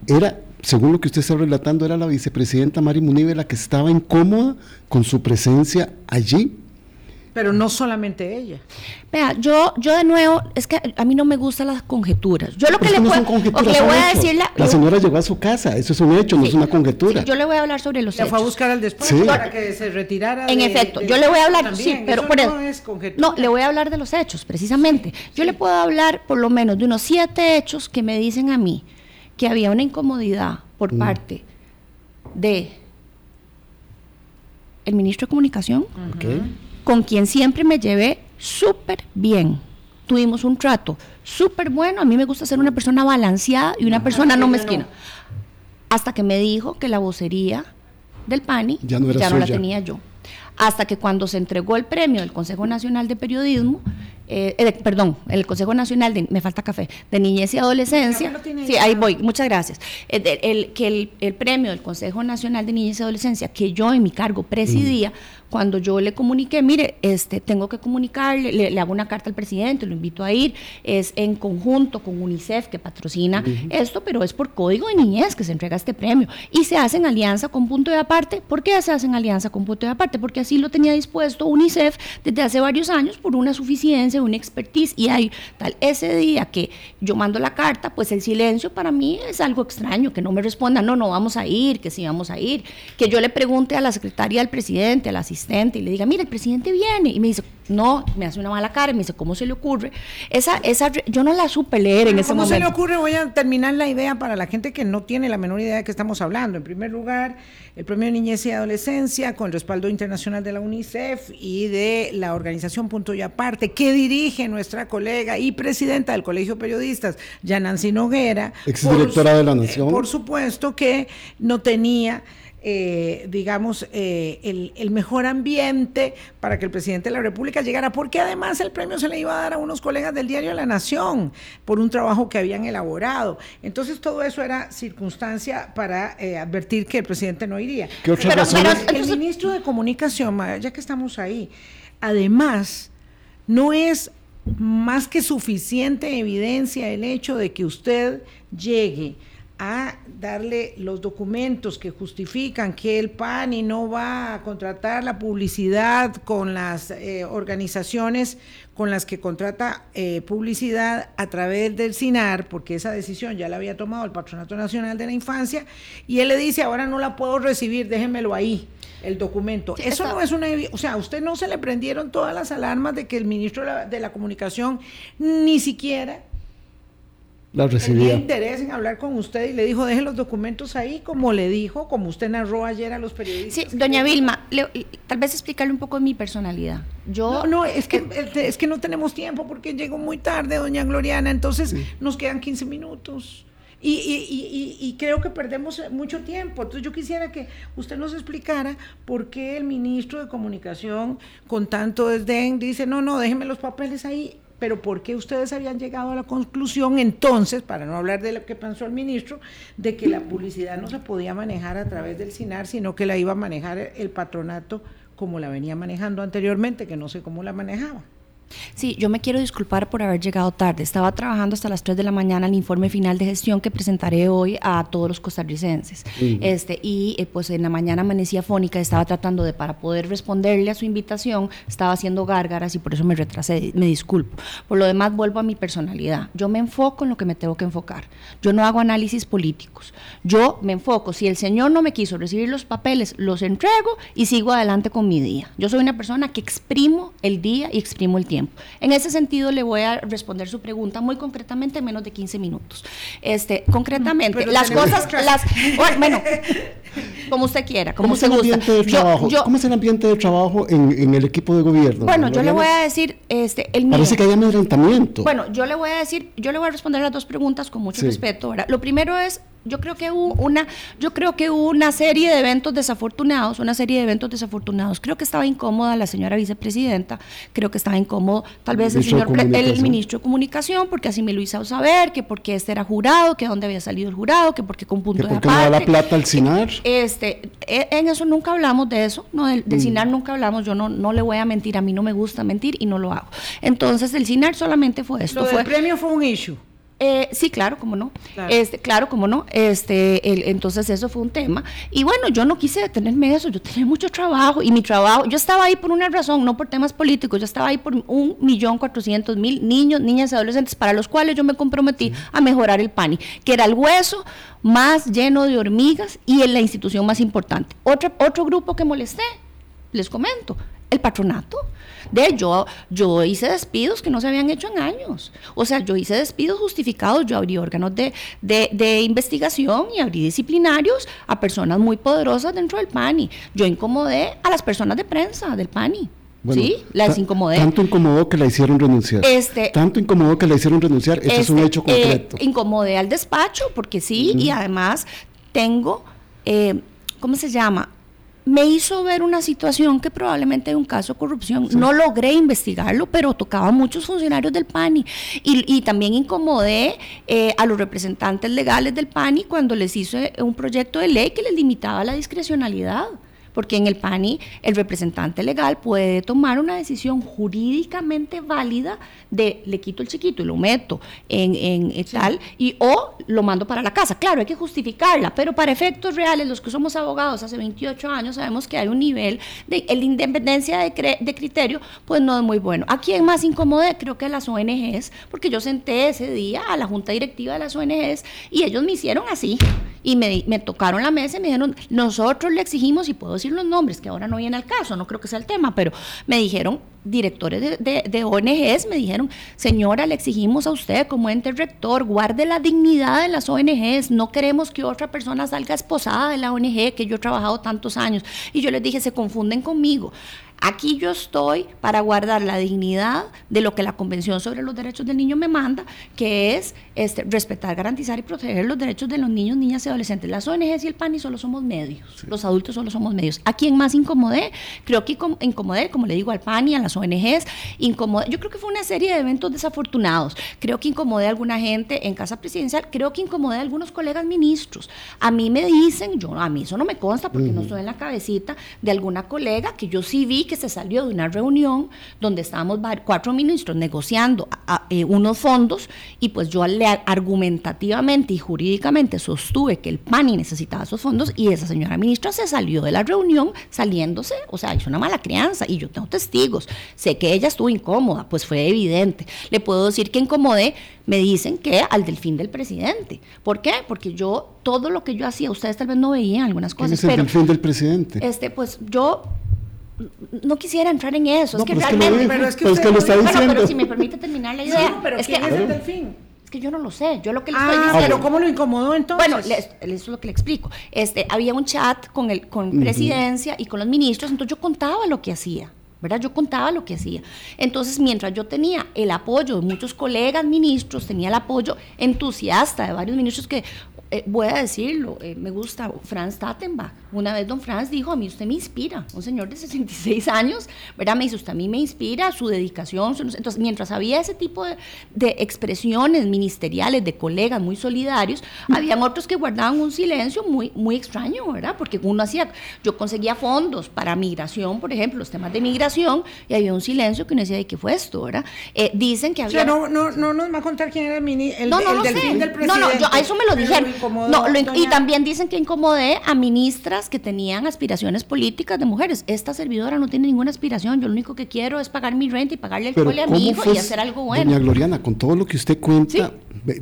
Era, según lo que usted está relatando, era la vicepresidenta Mari Munive la que estaba incómoda con su presencia allí. Pero no solamente ella. Vea, yo, yo de nuevo, es que a mí no me gustan las conjeturas. Yo lo que le no puedo, le voy a hechos. decir la, La yo- señora llegó a su casa, eso es un hecho, no es una conjetura. sí, yo le voy a hablar sobre los La fue a hechos. buscar al despacho Sí. para que se retirara. En de- efecto, de- yo le voy a hablar, también. sí, pero Eso por no es conjetura. No, le voy a hablar de los hechos, precisamente. Yo le puedo hablar por lo menos de unos siete hechos que me dicen a mí que había una incomodidad por Mm. parte de el ministro de Comunicación, con quien siempre me llevé súper bien. Tuvimos un trato súper bueno. A mí me gusta ser una persona balanceada y una persona no mezquina. Hasta que me dijo que la vocería del PANI Ya no era la tenía yo. Hasta que cuando se entregó el premio del Consejo Nacional de Periodismo, eh, eh, perdón, el Consejo Nacional de, me falta café, de Niñez y Adolescencia. Sí, ahí. voy, muchas gracias. Eh, de- el, que el, el premio del Consejo Nacional de Niñez y Adolescencia, que yo en mi cargo presidía, cuando yo le comuniqué, mire, este, tengo que comunicarle, le, le hago una carta al presidente, lo invito a ir, es en conjunto con UNICEF que patrocina esto, pero es por código de niñez que se entrega este premio. Y se hace en alianza con Punto de Aparte. ¿Por qué se hace en alianza con Punto de Aparte? Porque así lo tenía dispuesto UNICEF desde hace varios años por una suficiencia, una expertise. Y hay tal, ese día que yo mando la carta, pues el silencio para mí es algo extraño, que no me respondan, no, no vamos a ir, que sí vamos a ir, que yo le pregunte a la secretaria del presidente, a la asistente, asistente y le diga, mira, el presidente viene. Y me dice, no, me hace una mala cara y me dice, ¿cómo se le ocurre? Esa, esa, yo no la supe leer en ese momento. ¿Cómo se le ocurre? Voy a terminar la idea para la gente que no tiene la menor idea de qué estamos hablando. En primer lugar, el Premio de Niñez y Adolescencia, con respaldo internacional de la UNICEF y de la organización Punto y Aparte, que dirige nuestra colega y presidenta del Colegio de Periodistas, Yanancy Noguera. Exdirectora de la Nación. Por supuesto que no tenía eh, digamos, eh, el, mejor ambiente para que el presidente de la República llegara, porque además el premio se le iba a dar a unos colegas del diario La Nación por un trabajo que habían elaborado. Entonces todo eso era circunstancia para eh, advertir que el presidente no iría. ¿Qué el ministro de Comunicación, ya que estamos ahí, además, no es más que suficiente evidencia el hecho de que usted llegue a darle los documentos que justifican que el PANI no va a contratar la publicidad con las eh, organizaciones con las que contrata eh, publicidad a través del SINAR, porque esa decisión ya la había tomado el Patronato Nacional de la Infancia, y él le dice, ahora no la puedo recibir, déjenmelo ahí, el documento. Eso no es una... O sea, a usted no se le prendieron todas las alarmas de que el ministro de la Comunicación ni siquiera la recibía. Tenía interés en hablar con usted y le dijo, deje los documentos ahí, como le dijo, como usted narró ayer a los periodistas. Sí, doña Vilma, tal vez explicarle un poco de mi personalidad. Yo, no, no, es que, es que no tenemos tiempo porque llegó muy tarde, doña Gloriana, entonces nos quedan 15 minutos. Y, y, y, y, creo que perdemos mucho tiempo. Entonces yo quisiera que usted nos explicara por qué el ministro de Comunicación, con tanto desdén, dice, no, no, déjeme los papeles ahí pero ¿por qué ustedes habían llegado a la conclusión entonces, para no hablar de lo que pensó el ministro, de que la publicidad no se podía manejar a través del SINAR, sino que la iba a manejar el patronato como la venía manejando anteriormente, que no sé cómo la manejaba? Sí, yo me quiero disculpar por haber llegado tarde. Estaba trabajando hasta las 3 de la mañana el informe final de gestión que presentaré hoy a todos los costarricenses. este, y eh, pues en la mañana amanecía fónica, estaba tratando de, para poder responderle a su invitación, estaba haciendo gárgaras y por eso me retrasé, me disculpo. Por lo demás, vuelvo a mi personalidad. Yo me enfoco en lo que me tengo que enfocar. Yo no hago análisis políticos. Yo me enfoco. Si el señor no me quiso recibir los papeles, los entrego y sigo adelante con mi día. Yo soy una persona que exprimo el día y exprimo el tiempo. En ese sentido, le voy a responder su pregunta muy concretamente en menos de 15 minutos. Este, concretamente, las cosas, las, bueno, como usted quiera, como ¿Cómo usted gusta. ¿Cómo es el ambiente de trabajo en, el equipo de gobierno? Bueno, yo le voy a decir, este, el Parece que hay amedrentamiento. Bueno, yo le voy a decir, yo le voy a responder las dos preguntas con mucho respeto. Lo primero es yo creo que hubo una, yo creo que hubo una serie de eventos desafortunados, una serie de eventos desafortunados. Creo que estaba incómoda la señora vicepresidenta, creo que estaba incómodo tal vez el, señor el ministro de comunicación, porque así me lo hizo saber, que porque este era jurado, que dónde había salido el jurado, que porque con punto de aparte. no da la plata al CINAR? Este, e, en eso nunca hablamos de eso, no del, mm. CINAR nunca hablamos, yo no, no le voy a mentir, a mí no me gusta mentir y no lo hago. Entonces el CINAR solamente fue esto. Lo fue, premio fue un issue. Eh, sí, claro, como no. Claro. Este, claro, como no. Este, el, entonces eso fue un tema. Y bueno, yo no quise detenerme eso, yo tenía mucho trabajo y mi trabajo, yo estaba ahí por una razón, no por temas políticos, yo estaba ahí por un millón cuatrocientos mil niños, niñas y adolescentes para los cuales yo me comprometí a mejorar el PANI, que era el hueso más lleno de hormigas y en la institución más importante. Otro, otro grupo que molesté, les comento, el patronato. De yo, yo hice despidos que no se habían hecho en años. O sea, yo hice despidos justificados, yo abrí órganos de, de, investigación y abrí disciplinarios a personas muy poderosas dentro del PANI. Yo incomodé a las personas de prensa del PANI. sí, las incomodé. Tanto incomodó que la hicieron renunciar. Este, tanto incomodó que la hicieron renunciar. Ese es un este, hecho eh, concreto. incomodé al despacho, porque sí, y además tengo, eh, ¿cómo se llama? Me hizo ver una situación que probablemente es un caso de corrupción. No logré investigarlo, pero tocaba a muchos funcionarios del PANI. Y, también incomodé eh, a los representantes legales del PANI cuando les hice un proyecto de ley que les limitaba la discrecionalidad porque en el PANI el representante legal puede tomar una decisión jurídicamente válida de le quito el chiquito y lo meto en, en, tal, y o lo mando para la casa. Claro, hay que justificarla, pero para efectos reales, los que somos abogados hace 28 años sabemos que hay un nivel de, independencia de, de criterio, pues no es muy bueno. ¿A quién más incomode? Creo que a las ONGs, porque yo senté ese día a la junta directiva de las ONGs y ellos me hicieron así y me, me tocaron la mesa y me dijeron, nosotros le exigimos, y puedo decir los nombres, que ahora no viene al caso, no creo que sea el tema, pero me dijeron, directores de, de, ONGs me dijeron, señora, le exigimos a usted como ente rector, guarde la dignidad de las ONGs, no queremos que otra persona salga esposada de la ONG que yo he trabajado tantos años. Y yo les dije, se confunden conmigo. Aquí yo estoy para guardar la dignidad de lo que la Convención sobre los Derechos del Niño me manda, que es este, respetar, garantizar y proteger los derechos de los niños, niñas y adolescentes. Las ONGs y el PANI solo somos medios, los adultos solo somos medios. ¿A quién más incomodé? Creo que incomodé, como le digo al PANI, a las ONGs, incomodé. Yo creo que fue una serie de eventos desafortunados. Creo que incomodé a alguna gente en Casa Presidencial, creo que incomodé a algunos colegas ministros. A mí me dicen, yo a mí eso no me consta porque no estoy en la cabecita de alguna colega que yo sí vi que se salió de una reunión donde estábamos cuatro ministros negociando eh, unos fondos y pues yo le argumentativamente y jurídicamente sostuve que el PANI necesitaba esos fondos y esa señora ministra se salió de la reunión saliéndose, o sea, hizo una mala crianza y yo tengo testigos, sé que ella estuvo incómoda, pues fue evidente. Le puedo decir que incomodé, me dicen que al delfín del presidente. ¿Por qué? Porque yo, todo lo que yo hacía, ustedes tal vez no veían algunas cosas. ¿Quién es el delfín del presidente? Este, pues yo no quisiera entrar en eso. es que realmente. pero es que, lo está diciendo. pero si me permite terminar la idea. pero es ¿quién que, es el delfín? Es que yo no lo sé. Yo lo que le ah, estoy diciendo. Pero ¿cómo lo incomodó entonces? Bueno, eso es lo que le explico. Este, había un chat con el con presidencia y con los ministros, entonces yo contaba lo que hacía. ¿verdad? Yo contaba lo que hacía. Entonces, mientras yo tenía el apoyo de muchos colegas ministros, tenía el apoyo entusiasta de varios ministros que, eh, voy a decirlo, eh, me gusta Franz Tattenbach. Una vez don Franz dijo, a mí usted me inspira, un señor de 66 años, ¿verdad? Me dice, usted a mí me inspira, su dedicación. Entonces, mientras había ese tipo de, expresiones ministeriales de colegas muy solidarios, habían otros que guardaban un silencio muy, muy extraño, ¿verdad? Porque uno hacía, yo conseguía fondos para migración, por ejemplo, los temas de migración, y había un silencio que uno decía, ¿y qué fue esto, verdad? Eh, dicen que había... O sea, no, no, no nos va a contar quién era el, mini, el, no, no, el del presidente. No, no, yo, a eso me lo dijeron. No, y también dicen que incomodé a ministras que tenían aspiraciones políticas de mujeres. Esta servidora no tiene ninguna aspiración. Yo lo único que quiero es pagar mi renta y pagarle el cole a mi hijo y hacer algo bueno. Doña Gloriana, con todo lo que usted cuenta,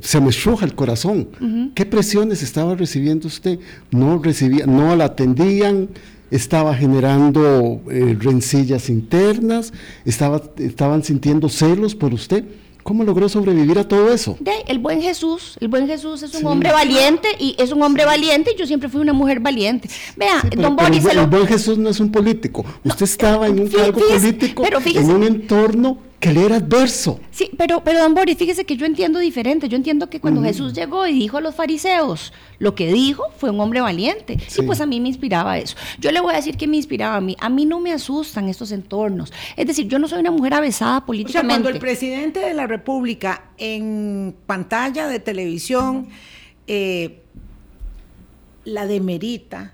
se me estruja el corazón. ¿Qué presiones estaba recibiendo usted? No recibía, no la atendían estaba generando eh, rencillas internas, estaba, estaban sintiendo celos por usted. ¿Cómo logró sobrevivir a todo eso? De, el buen Jesús, el buen Jesús es un hombre valiente y es un hombre valiente y yo siempre fui una mujer valiente. Vea, don Boris... el, buen Jesús no es un político. Usted estaba en un cargo político, en un entorno que le era adverso. Sí, pero, pero don Boris, fíjese que yo entiendo diferente. Yo entiendo que cuando Jesús llegó y dijo a los fariseos, lo que dijo fue un hombre valiente. Y pues a mí me inspiraba eso. Yo le voy a decir que me inspiraba a mí. A mí no me asustan estos entornos. Es decir, yo no soy una mujer avesada políticamente. O sea, cuando el presidente de la República en pantalla de televisión eh, la demerita,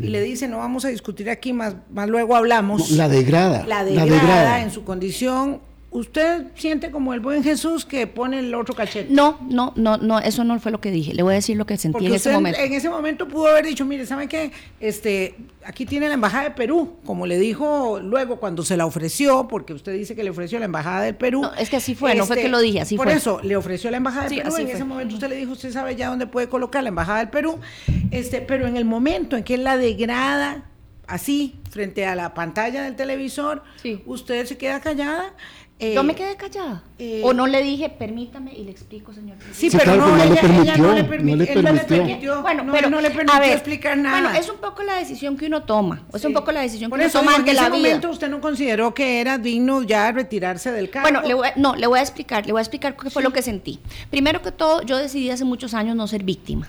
y le dice, no vamos a discutir aquí, más, más luego hablamos. la degrada. La degrada, la degrada en su condición ¿Usted siente como el buen Jesús que pone el otro cachete? No, no, no, no, eso no fue lo que dije. Le voy a decir lo que sentí en ese momento. En ese momento pudo haber dicho, mire, ¿saben qué? Este, aquí tiene la embajada de Perú, como le dijo luego cuando se la ofreció, porque usted dice que le ofreció la embajada del Perú. No, es que así fue, no fue que lo dije, así por fue. Por eso le ofreció la embajada del Perú. En ese momento usted le dijo, usted sabe ya dónde puede colocar la embajada del Perú. Este, pero en el momento en que él la degrada así frente a la pantalla del televisor, usted se queda callada yo me quedé callada. Eh, o no le dije, permítame y le explico, señor. Sí, pero no, le permitió, no le permitió. Bueno, pero no le permitió explicar nada. Bueno, es un poco la decisión que uno toma. Es un poco la decisión que uno toma ante la vida. En ese momento usted no consideró que era digno ya retirarse del cargo. Bueno, le voy no, le voy a explicar, le voy a explicar qué fue lo que sentí. Primero que todo, yo decidí hace muchos años no ser víctima.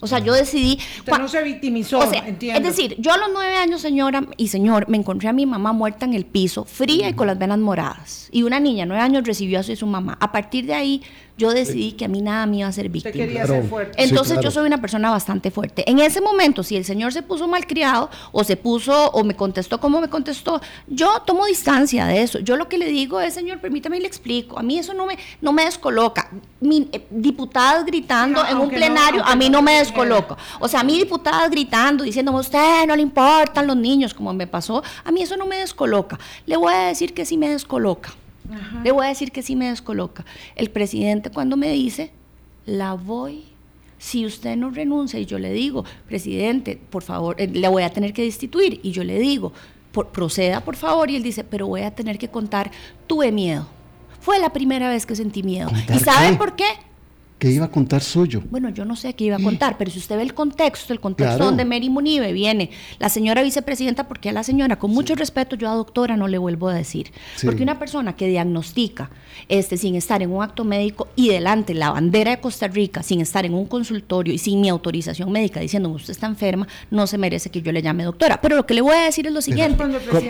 O sea, yo decidí... Usted no se victimizó, entiendo. Es decir, yo a los nueve años, señora y señor, me encontré a mi mamá muerta en el piso, fría y con las venas moradas. Y una niña, nueve años, recibió a su mamá. A partir de ahí, yo decidí que a mí nada me iba a ser víctima. Usted quería ser fuerte. Entonces yo soy una persona bastante fuerte. En ese momento, si el señor se puso malcriado o se puso o me contestó como me contestó, yo tomo distancia de eso. Yo lo que le digo es, señor, permítame y le explico. A mí eso no me, no me descoloca. Mi, eh, diputadas gritando en un plenario, a mí no me descoloca. O sea, a mí diputadas gritando, diciendo, a usted no le importan los niños, como me pasó, a mí eso no me descoloca. Le voy a decir que sí me descoloca. Le voy a decir que sí me descoloca. El presidente cuando me dice, la voy si usted no renuncia y yo le digo, presidente, por favor, eh, le voy a tener que destituir, y yo le digo, proceda por favor, y él dice, pero voy a tener que contar, tuve miedo. Fue la primera vez que sentí miedo. ¿Y sabe por qué? Que iba a contar suyo. Bueno, yo no sé qué iba a contar, pero si usted ve el contexto, el contexto donde Mary Munive viene, la señora vicepresidenta, porque a la señora, con mucho respeto, yo a doctora no le vuelvo a decir, porque una persona que diagnostica este, sin estar en un acto médico y delante la bandera de Costa Rica, sin estar en un consultorio y sin mi autorización médica diciendo usted está enferma, no se merece que yo le llame doctora. Pero lo que le voy a decir es lo siguiente.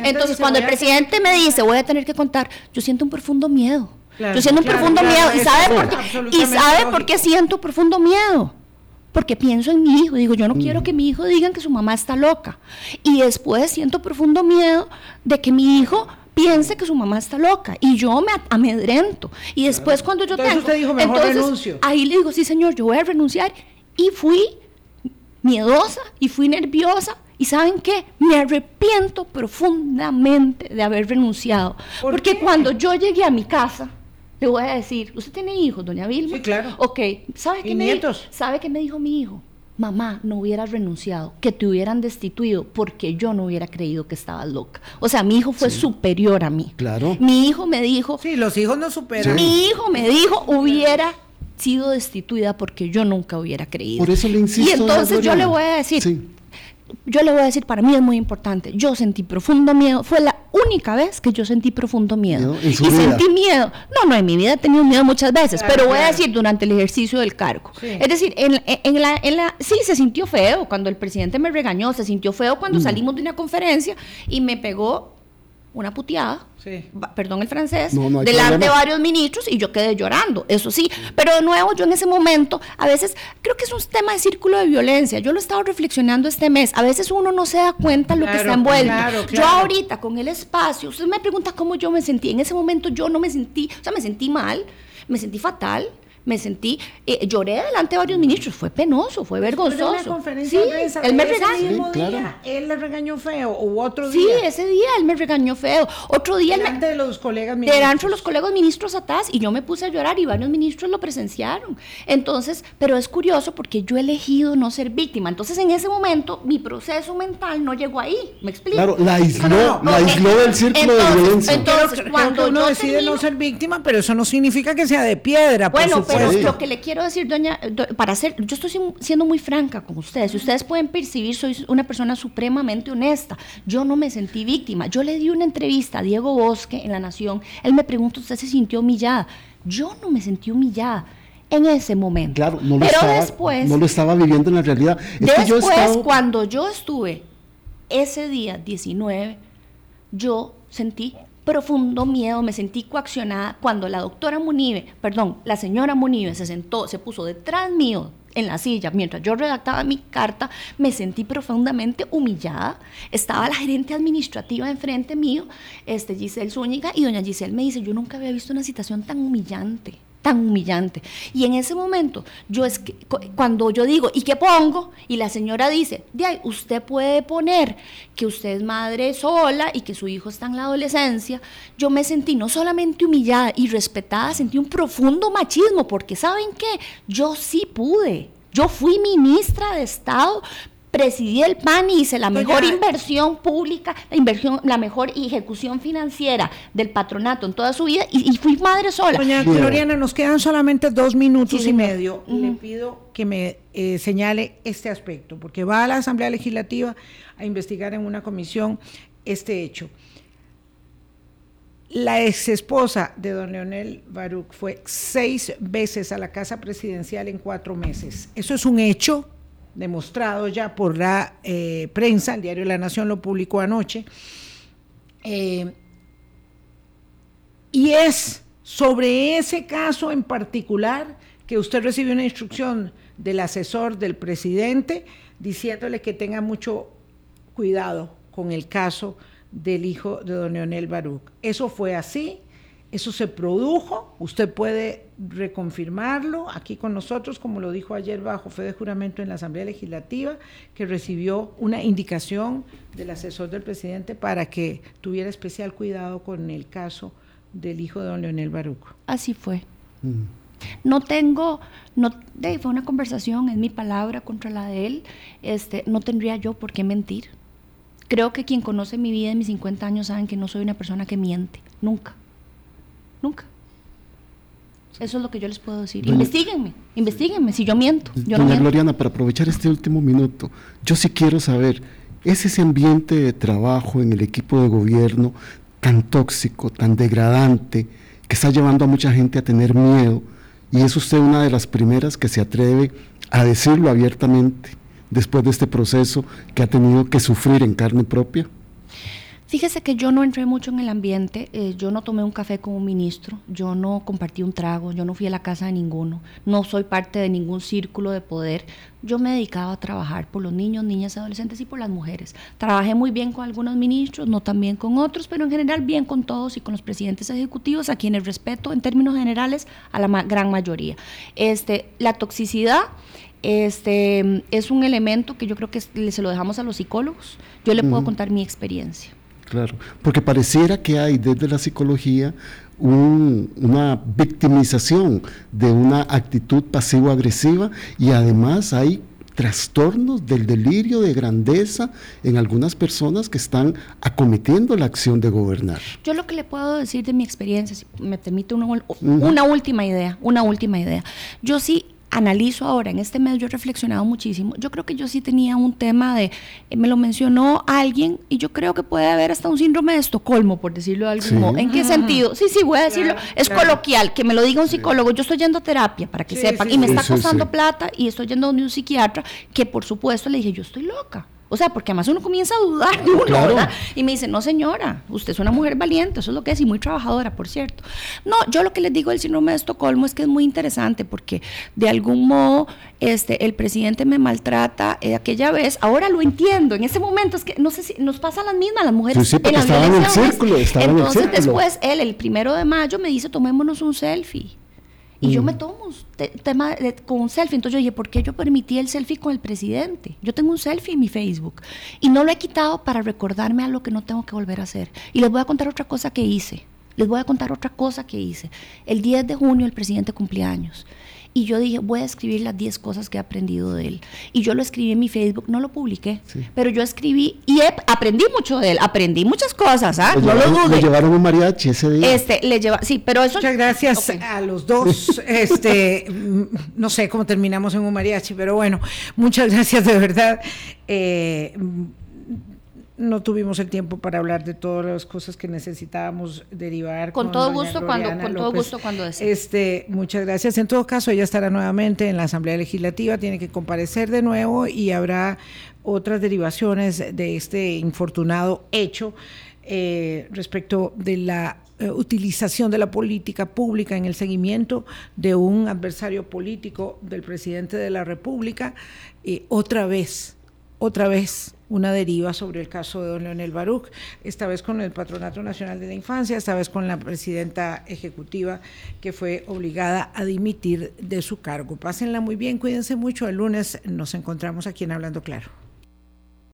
Entonces, cuando el presidente me dice voy a tener que contar, yo siento un profundo miedo yo siento un profundo miedo. ¿Y sabe, por qué, ¿Y sabe por qué siento profundo miedo? Porque pienso en mi hijo. Digo, yo no mm. quiero que mi hijo digan que su mamá está loca. Y después siento profundo miedo de que mi hijo piense que su mamá está loca y yo me amedrento. Y después cuando yo entonces Usted dijo, mejor renuncio. Ahí le digo, sí señor, yo voy a renunciar. Y fui miedosa y fui nerviosa. ¿Y saben qué? Me arrepiento profundamente de haber renunciado. porque cuando yo llegué a mi casa, le voy a decir, ¿usted tiene hijos, doña Vilma? Sí, claro. Ok, ¿sabe qué, me dijo, ¿sabe qué me dijo mi hijo? Mamá, no hubieras renunciado, que te hubieran destituido porque yo no hubiera creído que estabas loca. O sea, mi hijo fue superior a mí. Claro. Mi hijo me dijo. Sí, los hijos no superan. Mi hijo me dijo, hubiera sido destituida porque yo nunca hubiera creído. Por eso le insisto. Y entonces yo le voy a decir, sí yo le voy a decir, para mí es muy importante. Yo sentí profundo miedo. Fue la única vez que yo sentí profundo miedo. y sentí miedo. No, no, en mi vida he tenido miedo muchas veces, pero voy a decir durante el ejercicio del cargo. Es decir, en, en, la, en la, sí, se sintió feo cuando el presidente me regañó, se sintió feo cuando mm. salimos de una conferencia y me pegó una puteada, perdón el francés, delante de varios ministros y yo quedé llorando, eso sí. Pero de nuevo, yo en ese momento, a veces creo que es un tema de círculo de violencia. Yo lo he estado reflexionando este mes. A veces uno no se da cuenta lo que está envuelto. Yo ahorita con el espacio, usted me pregunta cómo yo me sentí. En ese momento yo no me sentí, o sea, me sentí mal, me sentí fatal me sentí, eh, lloré delante de varios ministros, fue penoso, fue vergonzoso. conferencia sí, él me regañó. él le regañó feo, o otro día. Sí, ese día él me regañó feo. Otro día. Delante de los colegas ministros. Delante de los colegas ministros atrás, y yo me puse a llorar y varios ministros lo presenciaron. Entonces, pero es curioso porque yo he elegido no ser víctima. Entonces, en ese momento, mi proceso mental no llegó ahí. ¿Me explico? Claro, la aisló, la aisló del círculo de violencia. Entonces, cuando uno decide no ser víctima, pero eso no significa que sea de piedra. Bueno, pero lo que le quiero decir, doña, para hacer, yo estoy siendo muy franca con ustedes. Si ustedes pueden percibir, soy una persona supremamente honesta. Yo no me sentí víctima. Yo le di una entrevista a Diego Bosque en La Nación. Él me preguntó, ¿usted se sintió humillada? Yo no me sentí humillada en ese momento. Claro, no lo, estaba, después, no lo estaba viviendo en la realidad. después, cuando yo estuve ese día 19, yo sentí profundo miedo, me sentí coaccionada cuando la doctora Munive, perdón, la señora Munive se sentó, se puso detrás mío en la silla mientras yo redactaba mi carta, me sentí profundamente humillada. Estaba la gerente administrativa enfrente mío, este Giselle Zúñiga, y doña Giselle me dice, yo nunca había visto una situación tan humillante tan humillante. Y en ese momento, yo es que, cuando yo digo, ¿y qué pongo? Y la señora dice, de ahí, usted puede poner que usted es madre sola y que su hijo está en la adolescencia, yo me sentí no solamente humillada y respetada, sentí un profundo machismo, porque ¿saben qué? Yo sí pude. Yo fui ministra de Estado, presidí el PAN y hice la mejor inversión pública, la inversión, la mejor ejecución financiera del patronato en toda su vida y, fui madre sola. Doña Gloriana, nos quedan solamente dos minutos y medio. Le pido que me eh, señale este aspecto, porque va a la Asamblea Legislativa a investigar en una comisión este hecho. La ex esposa de don Leonel Baruch fue seis veces a la casa presidencial en cuatro meses. ¿Eso es un hecho? Demostrado ya por la eh, prensa, el diario La Nación lo publicó anoche, eh, y es sobre ese caso en particular que usted recibió una instrucción del asesor del presidente diciéndole que tenga mucho cuidado con el caso del hijo de don Leonel Baruch. Eso fue así, eso se produjo, usted puede reconfirmarlo aquí con nosotros, como lo dijo ayer bajo fe de juramento en la Asamblea Legislativa, que recibió una indicación del asesor del presidente para que tuviera especial cuidado con el caso del hijo de don Leonel Baruco. Así fue. Mm. No tengo, no, fue una conversación, es mi palabra contra la de él. Este, no tendría yo por qué mentir. Creo que quien conoce mi vida en mis 50 años saben que no soy una persona que miente, nunca. Nunca. Eso es lo que yo les puedo decir. Investíguenme, investiguenme si yo miento. Yo Doña Gloriana, para aprovechar este último minuto, yo sí quiero saber, ¿es ese ambiente de trabajo en el equipo de gobierno tan tóxico, tan degradante, que está llevando a mucha gente a tener miedo? Y es usted una de las primeras que se atreve a decirlo abiertamente después de este proceso que ha tenido que sufrir en carne propia? Fíjese que yo no entré mucho en el ambiente, eh, yo no tomé un café con un ministro, yo no compartí un trago, yo no fui a la casa de ninguno, no soy parte de ningún círculo de poder. Yo me dedicaba a trabajar por los niños, niñas, adolescentes y por las mujeres. Trabajé muy bien con algunos ministros, no tan bien con otros, pero en general bien con todos y con los presidentes ejecutivos, a quienes respeto en términos generales a la gran mayoría. Este, la toxicidad este, es un elemento que yo creo que se lo dejamos a los psicólogos. Yo le puedo contar mi experiencia. Claro, porque pareciera que hay desde la psicología una victimización de una actitud pasivo-agresiva y además hay trastornos del delirio de grandeza en algunas personas que están acometiendo la acción de gobernar. Yo lo que le puedo decir de mi experiencia, si me permite una, una última idea, una última idea. Yo sí analizo ahora, en este mes yo he reflexionado muchísimo, yo creo que yo sí tenía un tema de, eh, me lo mencionó alguien y yo creo que puede haber hasta un síndrome de Estocolmo, por decirlo de algún modo. ¿En qué sentido? Sí, sí, voy a decirlo, es coloquial, que me lo diga un psicólogo, yo estoy yendo a terapia, para que sepan, y me está costando plata y estoy yendo a un psiquiatra, que por supuesto le dije, yo estoy loca. O sea, porque además uno comienza a dudar de uno, Y me dice, no señora, usted es una mujer valiente, eso es lo que es, y muy trabajadora, por cierto. No, yo lo que les digo del síndrome de Estocolmo es que es muy interesante porque de algún modo este, el presidente me maltrata eh, aquella vez, ahora lo entiendo, en ese momento es que no sé si nos pasa las mismas las mujeres en las en el círculo, Entonces después él, el primero de mayo, me dice, tomémonos un selfie. Y yo me mm. tomo un tema con un selfie. Entonces yo dije, ¿por qué yo permití el selfie con el presidente? Yo tengo un selfie en mi Facebook y no lo he quitado para recordarme a lo que no tengo que volver a hacer. Y les voy a contar otra cosa que hice. Les voy a contar otra cosa que hice. El 10 de junio el presidente cumplía años y yo dije, voy a escribir las 10 cosas que he aprendido de él. Y yo lo escribí en mi Facebook, no lo publiqué, pero yo escribí y aprendí mucho de él, aprendí muchas cosas, ¿ah? No lo dudes. Le llevaron un mariachi ese día. Este, le lleva, sí, pero eso... Muchas gracias a los dos, este, no sé cómo terminamos en un mariachi, pero bueno, muchas gracias de verdad. Eh, no tuvimos el tiempo para hablar de todas las cosas que necesitábamos derivar. Con, todo gusto cuando, con todo gusto cuando Este, muchas gracias. En todo caso, ella estará nuevamente en la Asamblea Legislativa, tiene que comparecer de nuevo y habrá otras derivaciones de este infortunado hecho eh, respecto de la eh, utilización de la política pública en el seguimiento de un adversario político del presidente de la República, y otra vez, otra vez una deriva sobre el caso de don Leonel Baruch, esta vez con el Patronato Nacional de la Infancia, esta vez con la presidenta ejecutiva que fue obligada a dimitir de su cargo. Pásenla muy bien, cuídense mucho, el lunes nos encontramos aquí en Hablando Claro.